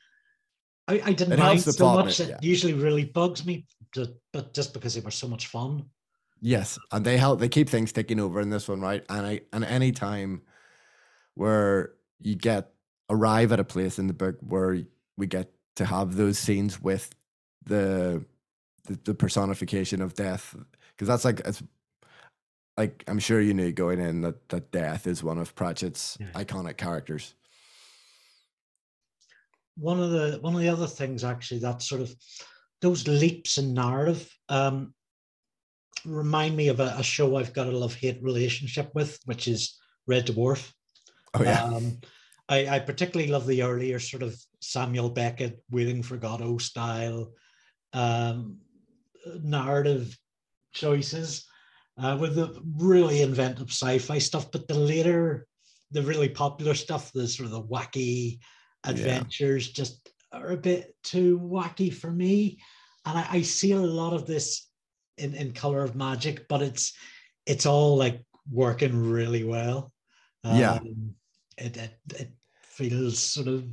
I, I didn't It mind so much. It yeah. usually really bugs me, but, but just because they were so much fun. Yes, and they help. They keep things ticking over in this one, right? And I and any time where you get arrive at a place in the book where we get to have those scenes with the the, the personification of death, because that's like it's like I'm sure you knew going in that that death is one of Pratchett's Yeah. iconic characters. One of the one of the other things actually that sort of those leaps in narrative um, remind me of a, a show I've got a love hate relationship with, which is Red Dwarf. Oh yeah, Um, I, I particularly love the earlier sort of Samuel Beckett, Waiting for Godot style um, narrative choices uh, with the really inventive sci-fi stuff. But the later, the really popular stuff, the sort of the wacky adventures, just are a bit too wacky for me. And I, I see a lot of this in, in Color of Magic, but it's it's all like working really well. Yeah. Um, it, it it feels sort of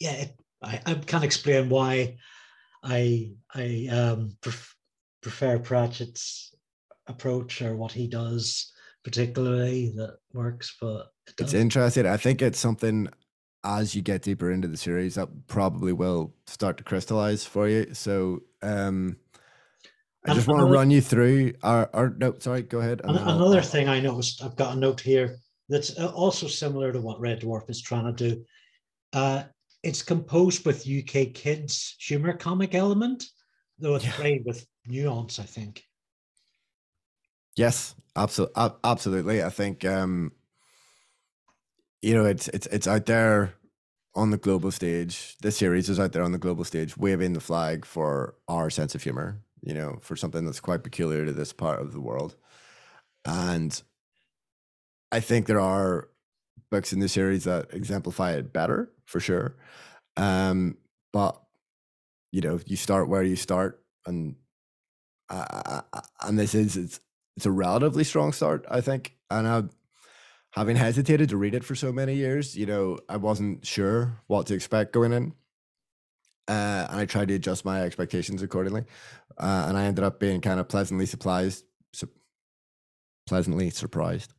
yeah. It, I I can't explain why I I um pref- prefer Pratchett's approach or what he does particularly that works, but it it's interesting. I think it's something as you get deeper into the series that probably will start to crystallize for you. So um I And just want to run you through our, our no, sorry, go ahead. and An- then I'll- Another thing I noticed, I've got a note here that's uh, also similar to what Red Dwarf is trying to do. Uh, it's composed with UK kids humor comic element, though it's Yeah. played with nuance, I think. Yes, absolutely, absolutely. I think um, you know it's it's it's out there on the global stage. This series is out there on the global stage, waving the flag for our sense of humor. You know, for something that's quite peculiar to this part of the world, and I think there are books in the series that exemplify it better, for sure. Um, but you know, you start where you start, and uh, and this is it's it's a relatively strong start, I think. And I, having hesitated to read it for so many years, you know, I wasn't sure what to expect going in. Uh, and I tried to adjust my expectations accordingly. Uh, and I ended up being kind of pleasantly surprised, su- pleasantly surprised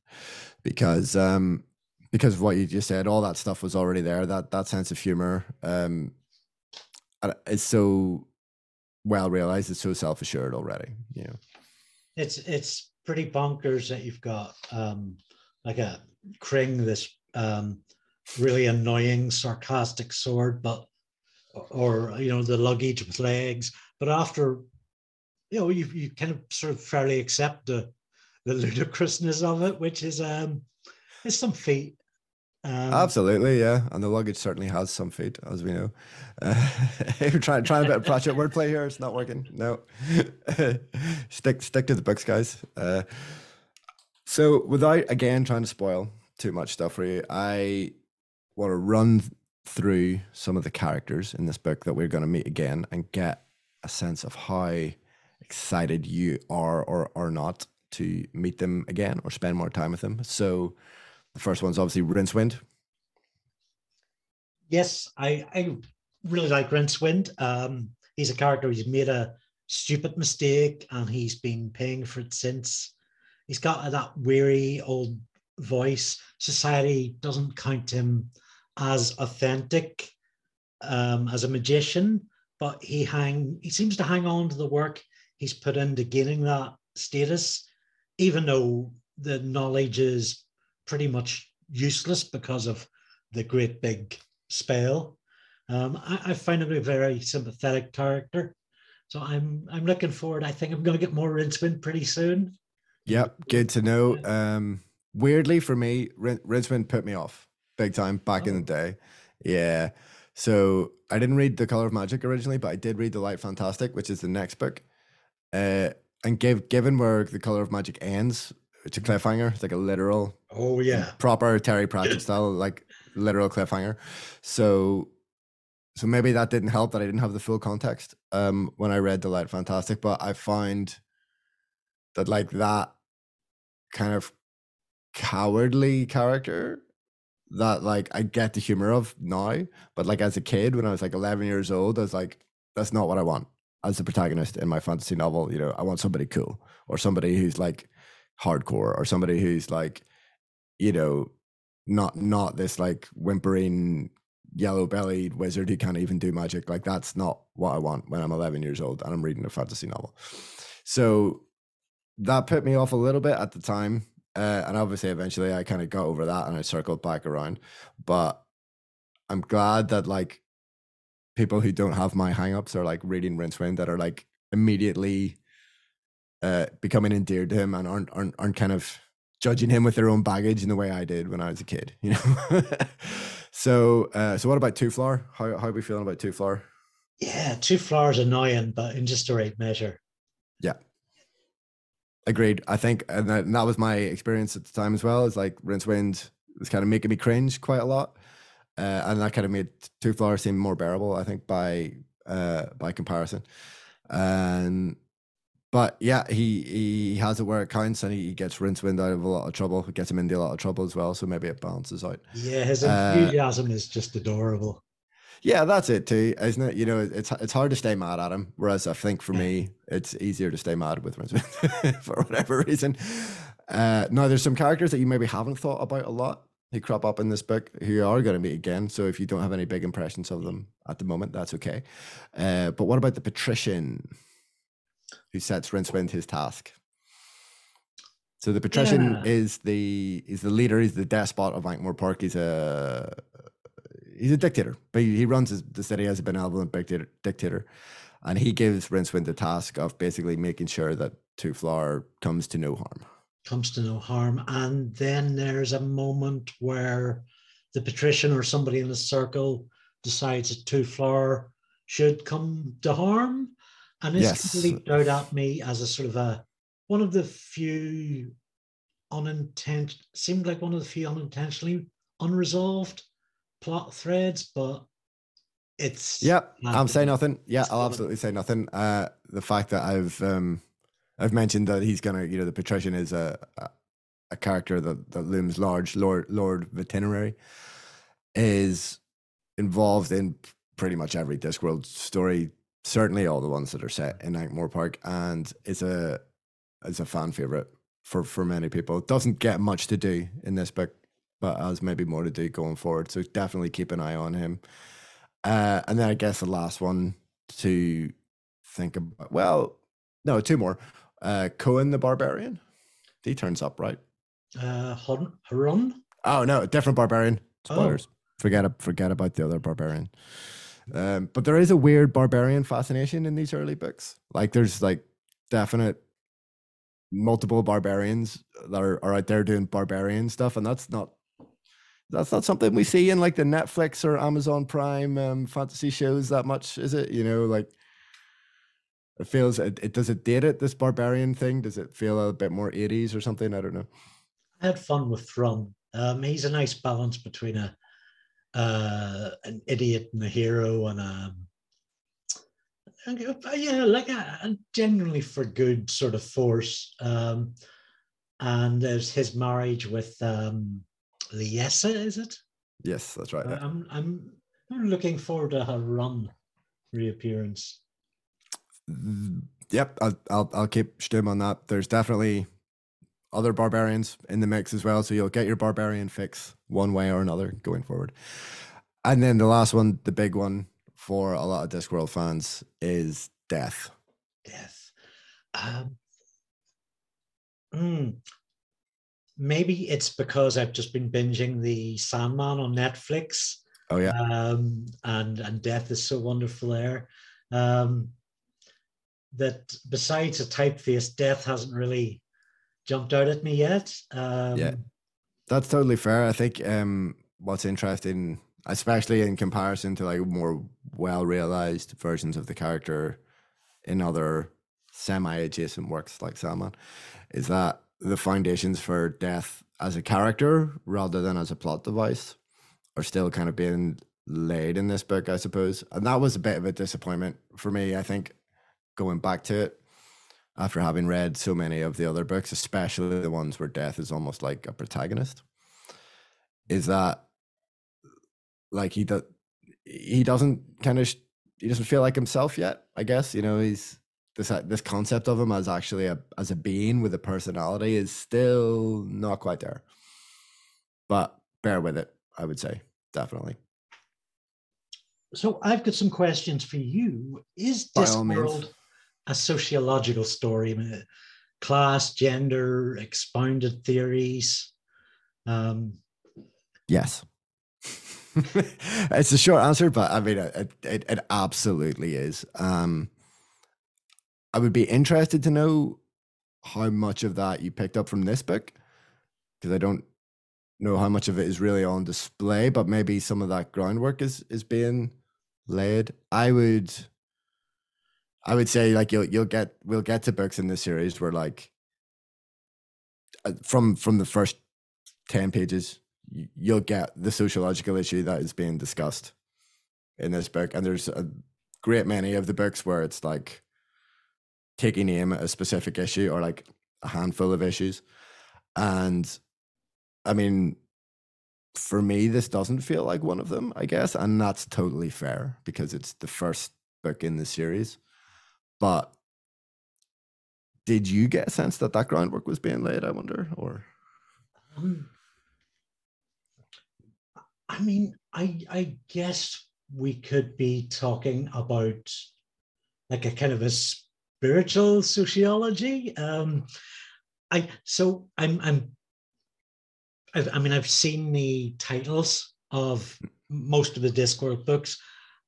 because, um, because of what you just said, all that stuff was already there. That, that sense of humor, um, is so well realized. It's so self assured already, you know? It's, it's pretty bonkers that you've got, um, like a Kring, this um, really annoying, sarcastic sword, but or you know the luggage with legs. But after you know, you you kind of sort of fairly accept the the ludicrousness of it, which is um is some feat. Um, Absolutely, yeah, and the luggage certainly has some feet, as we know. Uh, you're trying trying a bit of Pratchett wordplay here; it's not working. No, stick stick to the books, guys. Uh, so, without again trying to spoil too much stuff for you, I want to run through some of the characters in this book that we're going to meet again and get a sense of how excited you are or are not to meet them again or spend more time with them. So, the first one's obviously Rincewind. Yes, I, I really like Rincewind. Um, he's a character he's made a stupid mistake and he's been paying for it since he's got that weary old voice. Society doesn't count him as authentic um, as a magician, but he hang he seems to hang on to the work he's put into gaining that status, even though the knowledge is pretty much useless because of the great big spell. Um, I, I find him a very sympathetic character. So I'm I'm looking forward. I think I'm going to get more Rincewind pretty soon. Yep, good to know. Um, weirdly for me, Rincewind put me off big time back oh. in the oh. day. Yeah. So I didn't read The Color of Magic originally, but I did read The Light Fantastic, which is the next book. Uh, and give, given where The Color of Magic ends, it's a cliffhanger. It's like a literal, oh yeah, proper Terry Pratchett style, like literal cliffhanger. So, so maybe that didn't help that I didn't have the full context um, when I read The Light Fantastic. But I find that like that kind of cowardly character that like I get the humor of now, but like as a kid when I was like 11 years old, I was like, that's not what I want as the protagonist in my fantasy novel. You know, I want somebody cool or somebody who's like hardcore or somebody who's like, you know, not not this like whimpering yellow bellied wizard who can't even do magic. Like that's not what I want when I'm 11 years old and I'm reading a fantasy novel. So that put me off a little bit at the time. Uh, and obviously, eventually, I kind of got over that and I circled back around. But I'm glad that like people who don't have my hangups are like reading Rincewind that are like immediately uh, becoming endeared to him and aren't, aren't aren't kind of judging him with their own baggage in the way I did when I was a kid. You know. so uh, so what about Twoflower? How how are we feeling about Twoflower? Yeah, Twoflower's annoying, but in just the right measure. Yeah, Agreed. I think, and that, and that, was my experience at the time as well. Is like Rincewind was kind of making me cringe quite a lot, uh, and that kind of made Twoflowers seem more bearable. I think by uh, by comparison, and but yeah, he he has it where it counts, and he, gets Rincewind out of a lot of trouble. It gets him into a lot of trouble as well. So maybe it balances out. Yeah, his uh, enthusiasm uh, is just adorable. Yeah, that's it too, isn't it? You know, it's it's hard to stay mad at him. Whereas I think for me, it's easier to stay mad with Rincewind for whatever reason. Uh, now, there's some characters that you maybe haven't thought about a lot who crop up in this book who are going to meet again. So if you don't have any big impressions of them at the moment, that's okay. Uh, but what about the patrician who sets Rincewind his task? So the patrician yeah. is the is the leader. He's the despot of Ankh-Morpork. Park. He's a he's a dictator, but he, he runs his, the city as a benevolent dictator, dictator, and he gives Rincewind the task of basically making sure that Twoflower comes to no harm. Comes to no harm, and then there's a moment where the patrician or somebody in the circle decides that Twoflower should come to harm, and it's yes. leaped out at me as a sort of a one of the few unintentional seemed like one of the few unintentionally unresolved plot threads, but it's yeah. I'm saying nothing. Yeah, I'll absolutely say nothing. Uh, the fact that I've um, I've mentioned that he's gonna, you know, the patrician is a, a a character that, that looms large, Lord Lord Vetinari, is involved in pretty much every Discworld story. Certainly, all the ones that are set in Ankh-Morpork, Park, and it's a it's a fan favorite for for many people. It doesn't get much to do in this book, but has maybe more to do going forward. So definitely keep an eye on him. Uh, and then I guess the last one to think about. Well, no, two more. Uh, Cohen the Barbarian. He turns up, right? Uh, Hrun. Oh no, different barbarian. Spoilers. Oh. Forget forget about the other barbarian. Um, but there is a weird barbarian fascination in these early books. Like there's like definite multiple barbarians that are, are out there doing barbarian stuff, and that's not that's not something we see in like the Netflix or Amazon Prime um, fantasy shows that much, is it? You know, like it feels it, it does it date it this barbarian thing? Does it feel a bit more 80s or something? I don't know. I had fun with Hrun. Um, he's a nice balance between a uh, an idiot and a hero and a yeah, like a, a genuinely for good sort of force. Um, and there's his marriage with um, Liessa, is it? Yes, that's right. Yeah. I'm, I'm looking forward to her run reappearance. Yep, I'll I'll, I'll keep stim on that. There's definitely other barbarians in the mix as well, so you'll get your barbarian fix one way or another going forward. And then the last one, the big one, for a lot of Discworld fans is death. Death. Um, mm, maybe it's because I've just been binging the Sandman on Netflix. Oh yeah. Um, and and death is so wonderful there. Um, that besides a typeface, death hasn't really jumped out at me yet. Um, yeah, that's totally fair. I think um, what's interesting especially in comparison to like more well realized versions of the character in other semi adjacent works like Sandman, is that the foundations for death as a character rather than as a plot device are still kind of being laid in this book, I suppose. And that was a bit of a disappointment for me, I think, going back to it after having read so many of the other books, especially the ones where death is almost like a protagonist, is that like he does he doesn't kind of he doesn't feel like himself yet i guess you know he's this uh, this concept of him as actually a as a being with a personality is still not quite there. But bear with it i would say definitely. So i've got some questions for you. Is discworld a sociological story? Class gender expounded theories um, yes. It's a short answer, but I mean, it, it, it absolutely is. Um, I would be interested to know how much of that you picked up from this book, because I don't know how much of it is really on display, but maybe some of that groundwork is is being laid. I would, I would say like you'll you'll get we'll get to books in this series where like uh, from from the first ten pages you'll get the sociological issue that is being discussed in this book. And there's a great many of the books where it's like taking aim at a specific issue or like a handful of issues. And I mean, for me, this doesn't feel like one of them, I guess. And that's totally fair because it's the first book in the series. But did you get a sense that that groundwork was being laid, I wonder? Or. Um, I mean, I I guess we could be talking about like a kind of a spiritual sociology. Um, I so I'm I'm I've, I mean I've seen the titles of most of the Discworld books,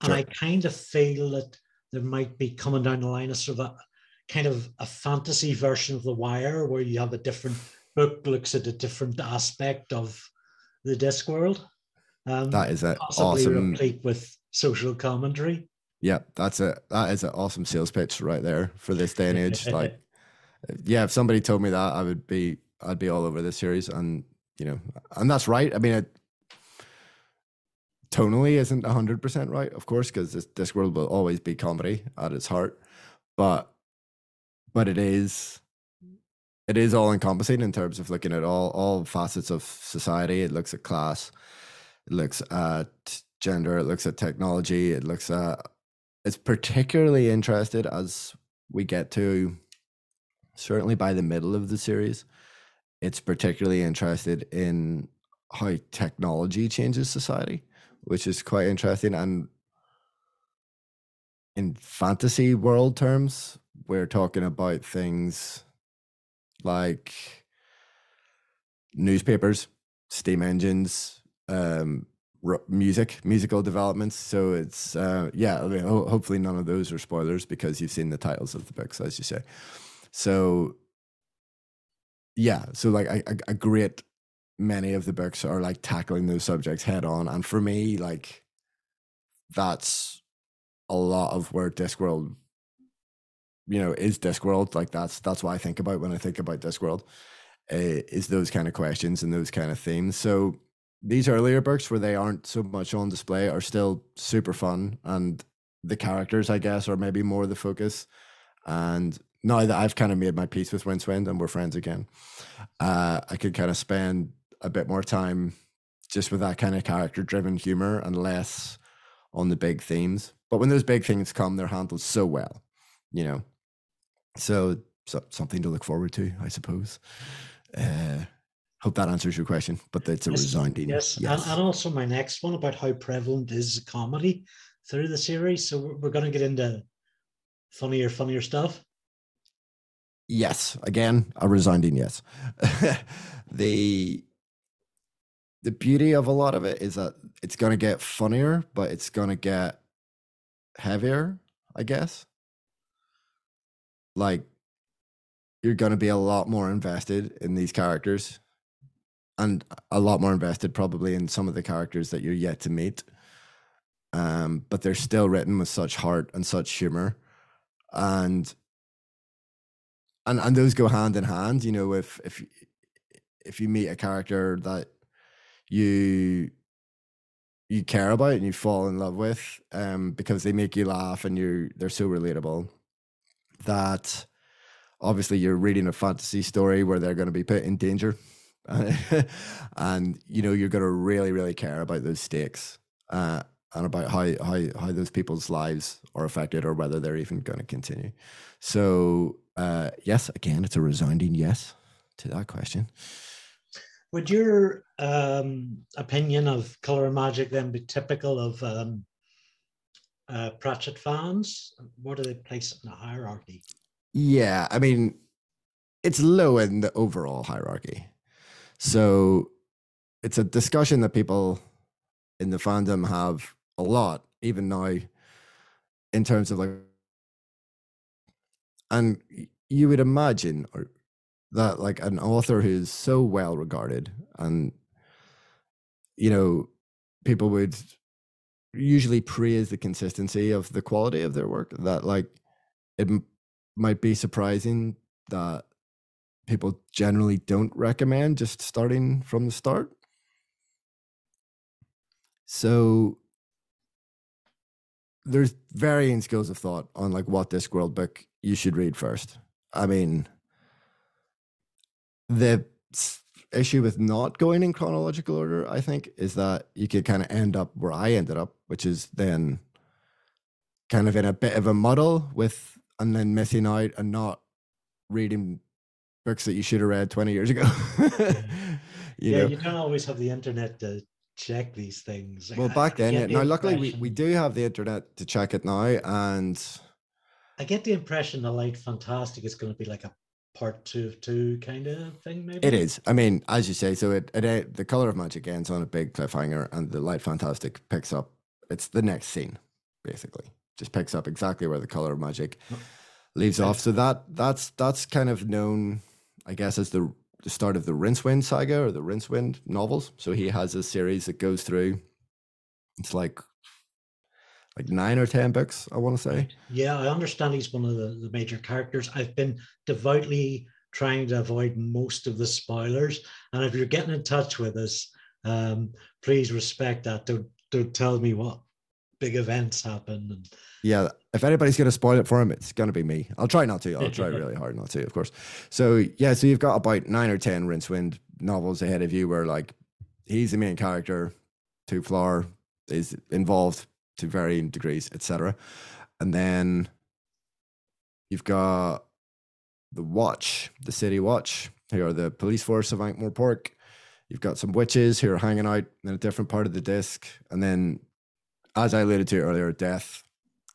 and sure. I kind of feel that there might be coming down the line a sort of a kind of a fantasy version of The Wire, where you have a different book looks at a different aspect of the Discworld. Um, that is an awesome replete with social commentary. Yeah, that's a that is an awesome sales pitch right there for this day and age. like, yeah, if somebody told me that, I would be I'd be all over this series, and you know, and that's right. I mean, it tonally isn't hundred percent right, of course, because Discworld will always be comedy at its heart, but but it is it is all encompassing in terms of looking at all all facets of society. It looks at class, it looks at gender, it looks at technology, it looks at it's particularly interested as we get to certainly by the middle of the series. It's particularly interested in how technology changes society, which is quite interesting. And in fantasy world terms, we're talking about things like newspapers, steam engines, um, music, musical developments. So it's uh, yeah. I mean, ho- hopefully, none of those are spoilers because you've seen the titles of the books, as you say. So yeah, so like a, a great many of the books are like tackling those subjects head on, and for me, like that's a lot of where Discworld you know, is Discworld like that's that's what I think about when I think about Discworld, uh, is those kind of questions and those kind of themes. So these earlier books where they aren't so much on display are still super fun, and the characters, I guess, are maybe more the focus. And now that I've kind of made my peace with Rincewind and we're friends again, uh, I could kind of spend a bit more time just with that kind of character driven humor and less on the big themes. But when those big things come, they're handled so well, you know. So, so something to look forward to, I suppose. Uh, hope that answers your question, but it's a yes, resounding yes. yes. And, and, also my next one about how prevalent is comedy through the series. So we're, we're going to get into funnier, funnier stuff. Yes, again, a resounding yes. the the beauty of a lot of it is that it's going to get funnier, but it's going to get heavier, I guess like you're going to be a lot more invested in these characters and a lot more invested probably in some of the characters that you're yet to meet. Um, but they're still written with such heart and such humor. And and and those go hand in hand you know if if if you meet a character that you you care about and you fall in love with um, because they make you laugh and you they're so relatable that obviously you're reading a fantasy story where they're going to be put in danger and you know you're going to really really care about those stakes uh, and about how, how how those people's lives are affected or whether they're even going to continue so uh, yes again it's a resounding yes to that question would your um, opinion of color and magic then be typical of um, uh, Pratchett fans? Where do they place it in the hierarchy? Yeah, I mean, it's low in the overall hierarchy. So it's a discussion that people in the fandom have a lot, even now, in terms of like, and you would imagine that like an author who's so well regarded and you know people would usually praise the consistency of the quality of their work that like it m- might be surprising that people generally don't recommend just starting from the start? So there's varying schools of thought on like what Discworld book you should read first. I mean the issue with not going in chronological order, I think, is that you could kind of end up where I ended up, which is then kind of in a bit of a muddle with and then missing out and not reading books that you should have read 20 years ago. you yeah, know? you don't always have the internet to check these things. Well, back then, yeah. Now, luckily, we, we do have the internet to check it now. And I get the impression the Light Fantastic is going to be like a part two of two kind of thing, maybe? It is. I mean, as you say, so it, it uh, the color of magic ends on a big cliffhanger, and the light fantastic picks up. It's the next scene, basically, just picks up exactly where the color of magic oh. leaves off. So that that's that's kind of known, I guess, as the the start of the Rincewind saga or the Rincewind novels. So he has a series that goes through. It's like like nine or ten books, I want to say. Yeah, I understand he's one of the, the major characters. I've been devoutly trying to avoid most of the spoilers. And if you're getting in touch with us, um, please respect that. Don't don't tell me what big events happen. And yeah, if anybody's going to spoil it for him, it's going to be me. I'll try not to. I'll try really hard not to, of course. So yeah, so you've got about nine or ten Rincewind novels ahead of you, where like he's the main character, Twoflower is involved to varying degrees, etc. And then you've got the Watch, the City Watch, who are the police force of Ankh Morpork. You've got some witches who are hanging out in a different part of the disc, and then, as I alluded to earlier, Death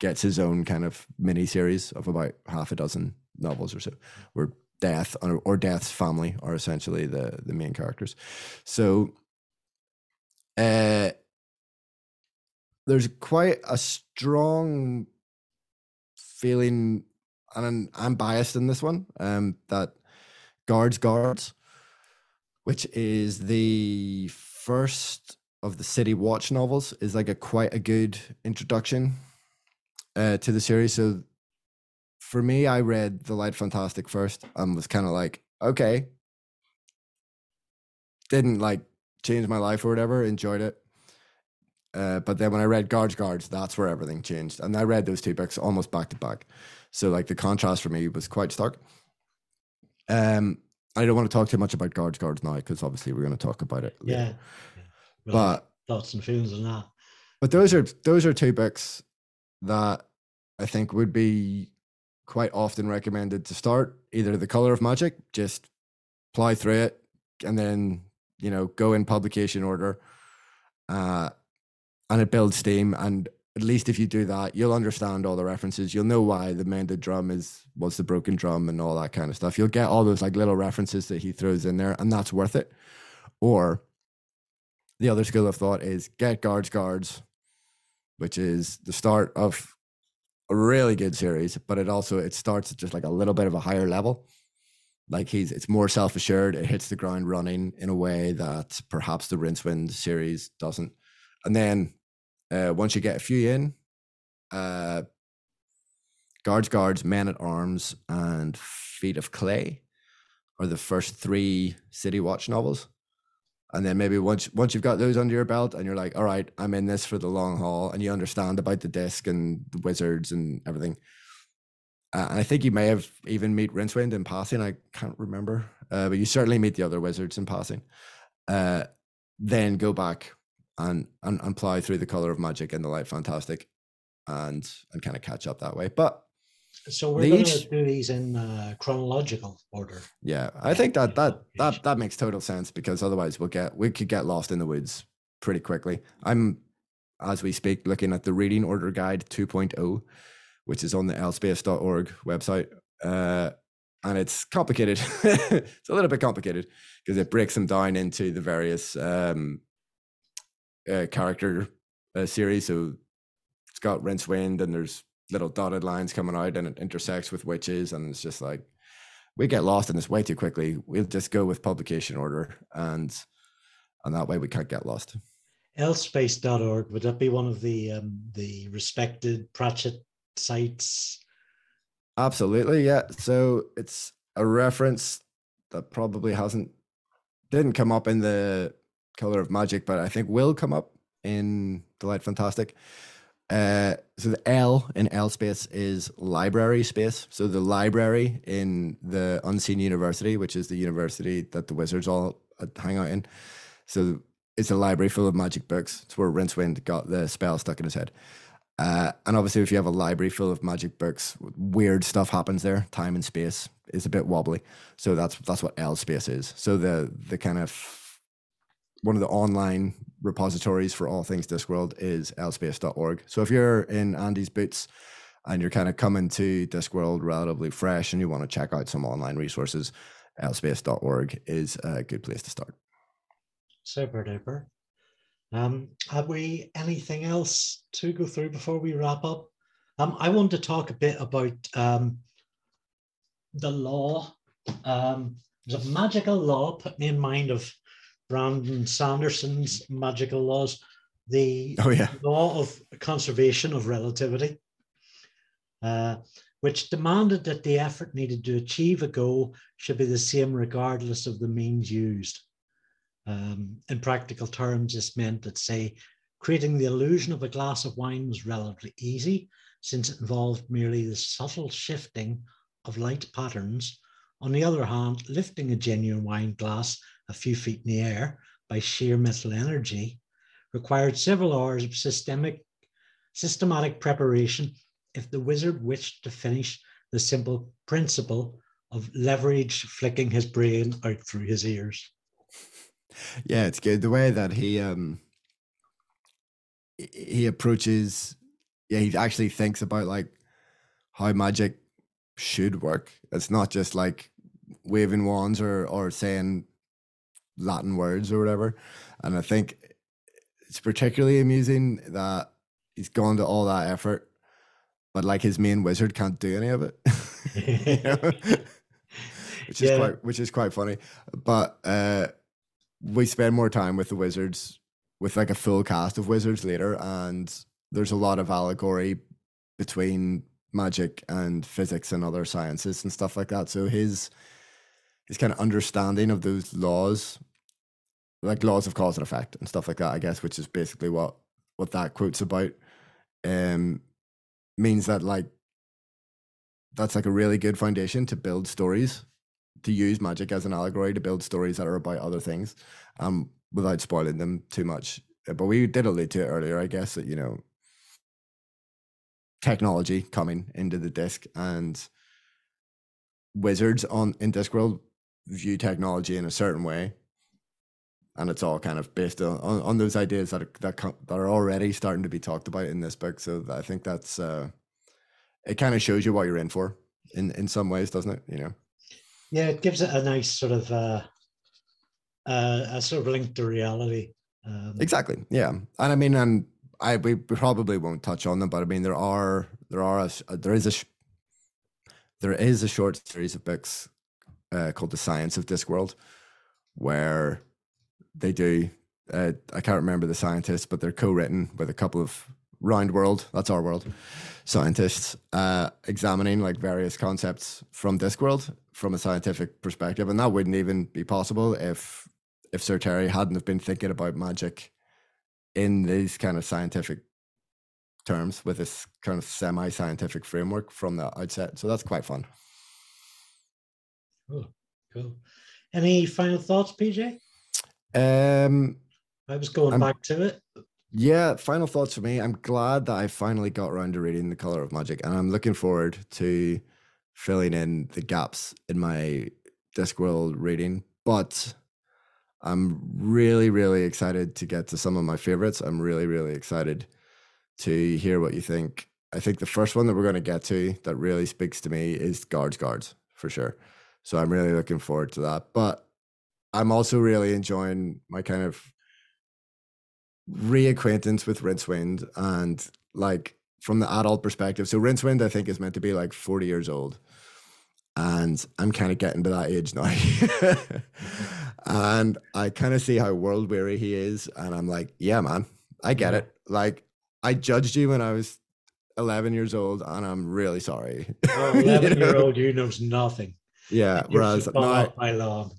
gets his own kind of mini series of about half a dozen novels or so, where Death or, or Death's family are essentially the the main characters. So, uh, there's quite a strong feeling, and I'm, I'm biased in this one, um, that Guards Guards, which is the first of the City Watch novels, is like a quite a good introduction uh, to the series. So for me, I read The Light Fantastic first and was kind of like, okay. Didn't like change my life or whatever, enjoyed it. Uh, but then when I read Guards Guards, that's where everything changed. And I read those two books almost back to back. So like the contrast for me was quite stark. Um, I don't want to talk too much about Guards Guards now because obviously we're going to talk about it. Later. Yeah, but thoughts and feelings and that. But those are those are two books that I think would be quite often recommended to start. Either The Color of Magic, just ply through it, and then you know go in publication order. Uh, and it builds steam. And at least if you do that, you'll understand all the references. You'll know why the mended drum is was the broken drum and all that kind of stuff. You'll get all those like little references that he throws in there, and that's worth it. Or the other school of thought is get guards guards, which is the start of a really good series, but it also it starts at just like a little bit of a higher level. Like he's it's more self assured. It hits the ground running in a way that perhaps the Rincewind series doesn't. And then uh, once you get a few in, uh, Guards, Guards, Men at Arms, and Feet of Clay are the first three City Watch novels. And then maybe once once you've got those under your belt and you're like, all right, I'm in this for the long haul, and you understand about the disc and the wizards and everything. Uh, and I think you may have even meet Rincewind in passing. I can't remember, uh, but you certainly meet the other wizards in passing. Uh, then go back and, and and plow through the color of magic and the light fantastic and and kind of catch up that way but so we're going to do these in uh, chronological order. Yeah i think that that that that makes total sense because otherwise we'll get we could get lost in the woods pretty quickly. I'm as we speak looking at the reading order guide 2.0 which is on the lspace.org website uh, and it's complicated. It's a little bit complicated because it breaks them down into the various um, uh, character uh, series. So it's got Rincewind, and there's little dotted lines coming out, and it intersects with witches, and it's just like we get lost in this way too quickly. We'll just go with publication order, and and that way we can't get lost. Lspace.org would that be one of the um, the respected Pratchett sites? Absolutely, yeah. So it's a reference that probably hasn't didn't come up in the color of magic, but I think will come up in the light fantastic. Uh, so the L in L space is library space. So the library in the Unseen University, which is the university that the wizards all uh, hang out in. So it's a library full of magic books. It's where Rincewind got the spell stuck in his head. Uh, and obviously, if you have a library full of magic books, weird stuff happens there. Time and space is a bit wobbly. So that's that's what L space is. So the the kind of one of the online repositories for all things Discworld is lspace.org. So if you're in Andy's boots and you're kind of coming to Discworld relatively fresh and you want to check out some online resources, lspace.org is a good place to start. Super duper. Um, have we anything else to go through before we wrap up? Um, I want to talk a bit about um, the law. Um, there's a magical law put me in mind of Brandon Sanderson's magical laws, the oh, yeah. law of conservation of relativity, uh, which demanded that the effort needed to achieve a goal should be the same regardless of the means used. Um, in practical terms, this meant that, say, Creating the illusion of a glass of wine was relatively easy since it involved merely the subtle shifting of light patterns. On the other hand, lifting a genuine wine glass a few feet in the air by sheer mental energy required several hours of systemic, systematic preparation if the wizard wished to finish the simple principle of leverage flicking his brain out through his ears. Yeah, it's good. The way that he um he approaches yeah, he actually thinks about like how magic should work. It's not just like waving wands or or saying Latin words or whatever. And I think it's particularly amusing that he's gone to all that effort, but like his main wizard can't do any of it. which is yeah. quite which is quite funny. But uh we spend more time with the wizards with like a full cast of wizards later and there's a lot of allegory between magic and physics and other sciences and stuff like that. So his his kind of understanding of those laws, like laws of cause and effect and stuff like that, I guess, which is basically what what that quote's about, um, means that like that's like a really good foundation to build stories, to use magic as an allegory to build stories that are about other things, um, without spoiling them too much. But we did allude to it earlier, I guess, that you know technology coming into the disc and wizards on in Discworld view technology in a certain way and it's all kind of based on, on, those ideas that are, that, that are already starting to be talked about in this book. So i think that's uh it kind of shows you what you're in for in in some ways doesn't it? You know? Yeah it gives it a nice sort of uh, uh a sort of link to reality. Um, exactly yeah. And i mean and I we probably won't touch on them, but I mean there are there are a, there is a there is a short series of books uh, called The Science of Discworld, where they do uh, I can't remember the scientists, but they're co-written with a couple of round world that's our world scientists uh, examining like various concepts from Discworld from a scientific perspective, and that wouldn't even be possible if if Sir Terry hadn't have been thinking about magic in these kind of scientific terms with this kind of semi-scientific framework from the outset. So that's quite fun. Cool, cool. Any final thoughts, PJ? Um, I was going I'm, back to it. Yeah, final thoughts for me. I'm glad that I finally got around to reading The Color of Magic, and I'm looking forward to filling in the gaps in my Discworld reading. But I'm really, really excited to get to some of my favorites. I'm really, really excited to hear what you think. I think the first one that we're going to get to that really speaks to me is Guards Guards for sure. So I'm really looking forward to that. But I'm also really enjoying my kind of reacquaintance with Rincewind and like from the adult perspective. So Rincewind, I think, is meant to be like 40 years old and I'm kind of getting to that age now. and I kind of see how world weary he is. And I'm like, yeah, man, I get mm-hmm. it. Like, I judged you when I was 11 years old, and I'm really sorry. Oh, 11 year old, you knows nothing. Yeah. Whereas, no, I, long.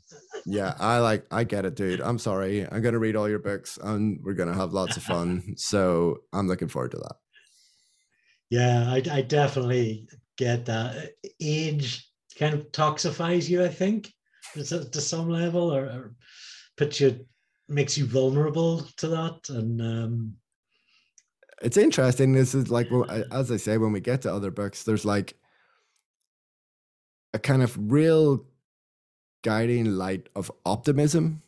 yeah, I like, I get it, dude. I'm sorry. I'm going to read all your books and we're going to have lots of fun. so I'm looking forward to that. Yeah, I, I definitely get that. Age kind of toxifies you, I think, to, to some level, or, or puts you makes you vulnerable to that. And um, it's interesting. This is like, well, as I say, when we get to other books, there's like a kind of real guiding light of optimism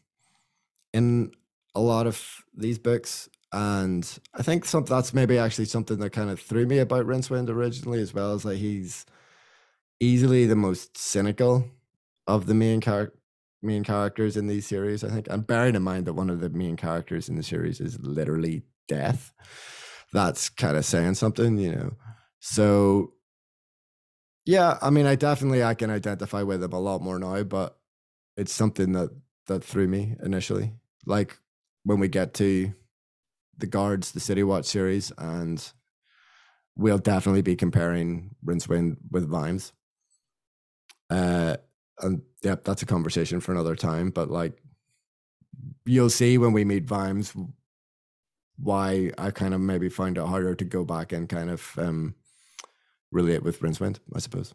in a lot of these books. And I think some, that's maybe actually something that kind of threw me about Rincewind originally, as well as like he's easily the most cynical of the main main characters in these series, I think. And bearing in mind that one of the main characters in the series is literally death, that's kind of saying something, you know. So yeah, I mean I definitely I can identify with him a lot more now, but it's something that that threw me initially. Like when we get to the guards, the City Watch series, and we'll definitely be comparing Rincewind with Vimes uh, and yep, that's a conversation for another time. But like, you'll see when we meet Vimes, why I kind of maybe find it harder to go back and kind of um, relate with Rincewind, I suppose.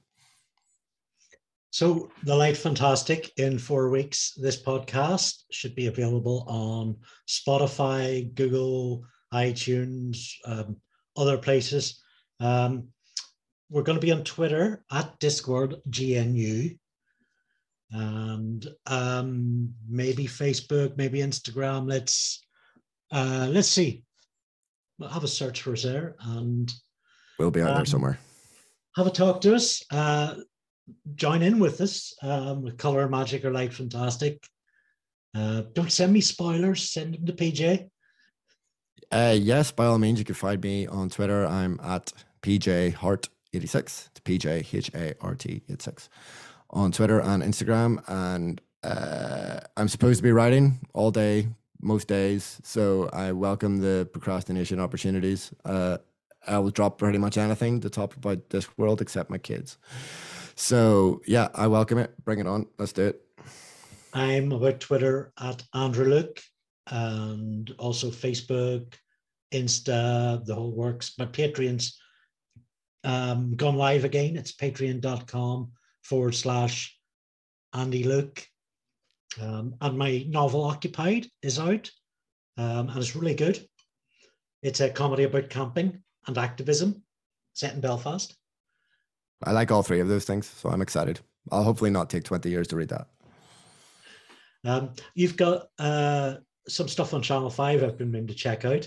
So, The Light Fantastic in four weeks. This podcast should be available on Spotify, Google, iTunes, um, other places. Um, we're going to be on Twitter at Discworld GNU and um, maybe Facebook, maybe Instagram. Let's uh, let's see. We'll have a search for us there and we'll be out um, there somewhere. Have a talk to us. Uh, join in with us um, with Color Magic or Light Fantastic. Uh, don't send me spoilers. Send them to PJ. Uh, yes, by all means, you can find me on Twitter. I'm at PJ Hart 86. It's PJ H A R T 86 on Twitter and Instagram. And uh, I'm supposed to be writing all day, most days. So I welcome the procrastination opportunities. Uh, I will drop pretty much anything to talk about this world except my kids. So yeah, I welcome it. Bring it on. Let's do it. I'm about Twitter at Andrew Luke and also Facebook, Insta, the whole works. My Patreon's um, gone live again. It's patreon.com forward slash Andy Luke. Um, and my novel Occupied is out um, and it's really good. It's a comedy about camping and activism set in Belfast. I like all three of those things, so I'm excited. I'll hopefully not take 20 years to read that. Um, you've got uh, some stuff on Channel 5 I've been meaning to check out.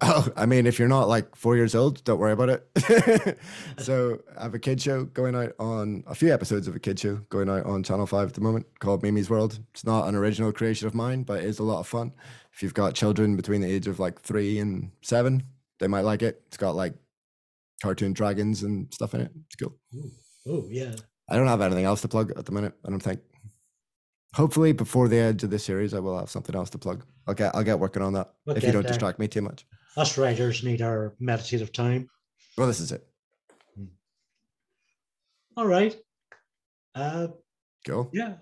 Oh, I mean, if you're not like four years old, don't worry about it. so I have a kid show going out on a few episodes of a kid show going out on Channel 5 at the moment called Mimi's World. It's not an original creation of mine, but it is a lot of fun. If you've got children between the age of like three and seven, they might like it. It's got like cartoon dragons and stuff in it. It's cool. Oh, yeah. I don't have anything else to plug at the minute, I don't think. Hopefully, before the end of the series, I will have something else to plug. I'll get I'll get working on that we'll if you don't there. distract me too much. Us writers need our meditative time. Well, this is it. Hmm. All right. Uh, cool. Yeah.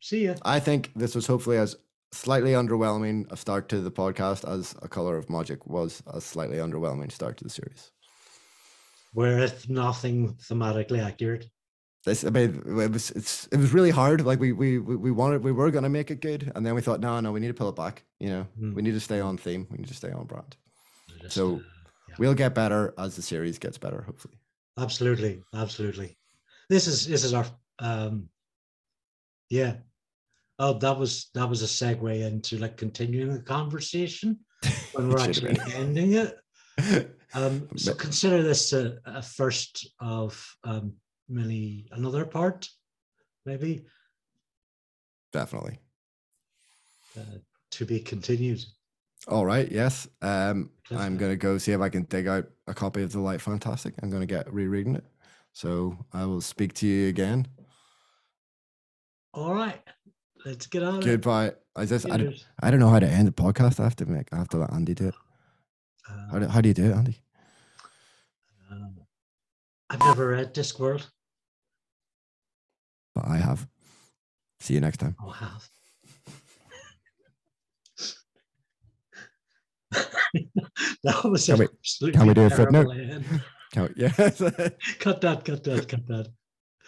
See ya. I think this was hopefully as slightly underwhelming a start to the podcast as A Color of Magic was a slightly underwhelming start to the series. Whereas nothing thematically accurate this I mean it was it's it was really hard. Like we we we wanted we were gonna make it good, and then we thought, no, no, we need to pull it back. You know, mm. we need to stay on theme. We need to stay on brand. Just, so uh, yeah. we'll get better as the series gets better, hopefully. Absolutely, absolutely. This is this is our um yeah. Oh, that was that was a segue into like continuing the conversation when we're actually ending it. Um, so consider this a, a first of um, maybe another part, maybe. Definitely. Uh, to be continued. All right. Yes. Um, I'm going to go see if I can dig out a copy of The Light Fantastic. I'm going to get rereading it. So I will speak to you again. All right. Let's get on. Goodbye. I just I don't, I don't know how to end the podcast. I have to make I have to let Andy do it. Uh, how, do, how do you do it, Andy? Um, I've never read Discworld but I have. See you next time. I have. that was can we, can we do a footnote? Can we, yeah. cut that, cut that, cut that.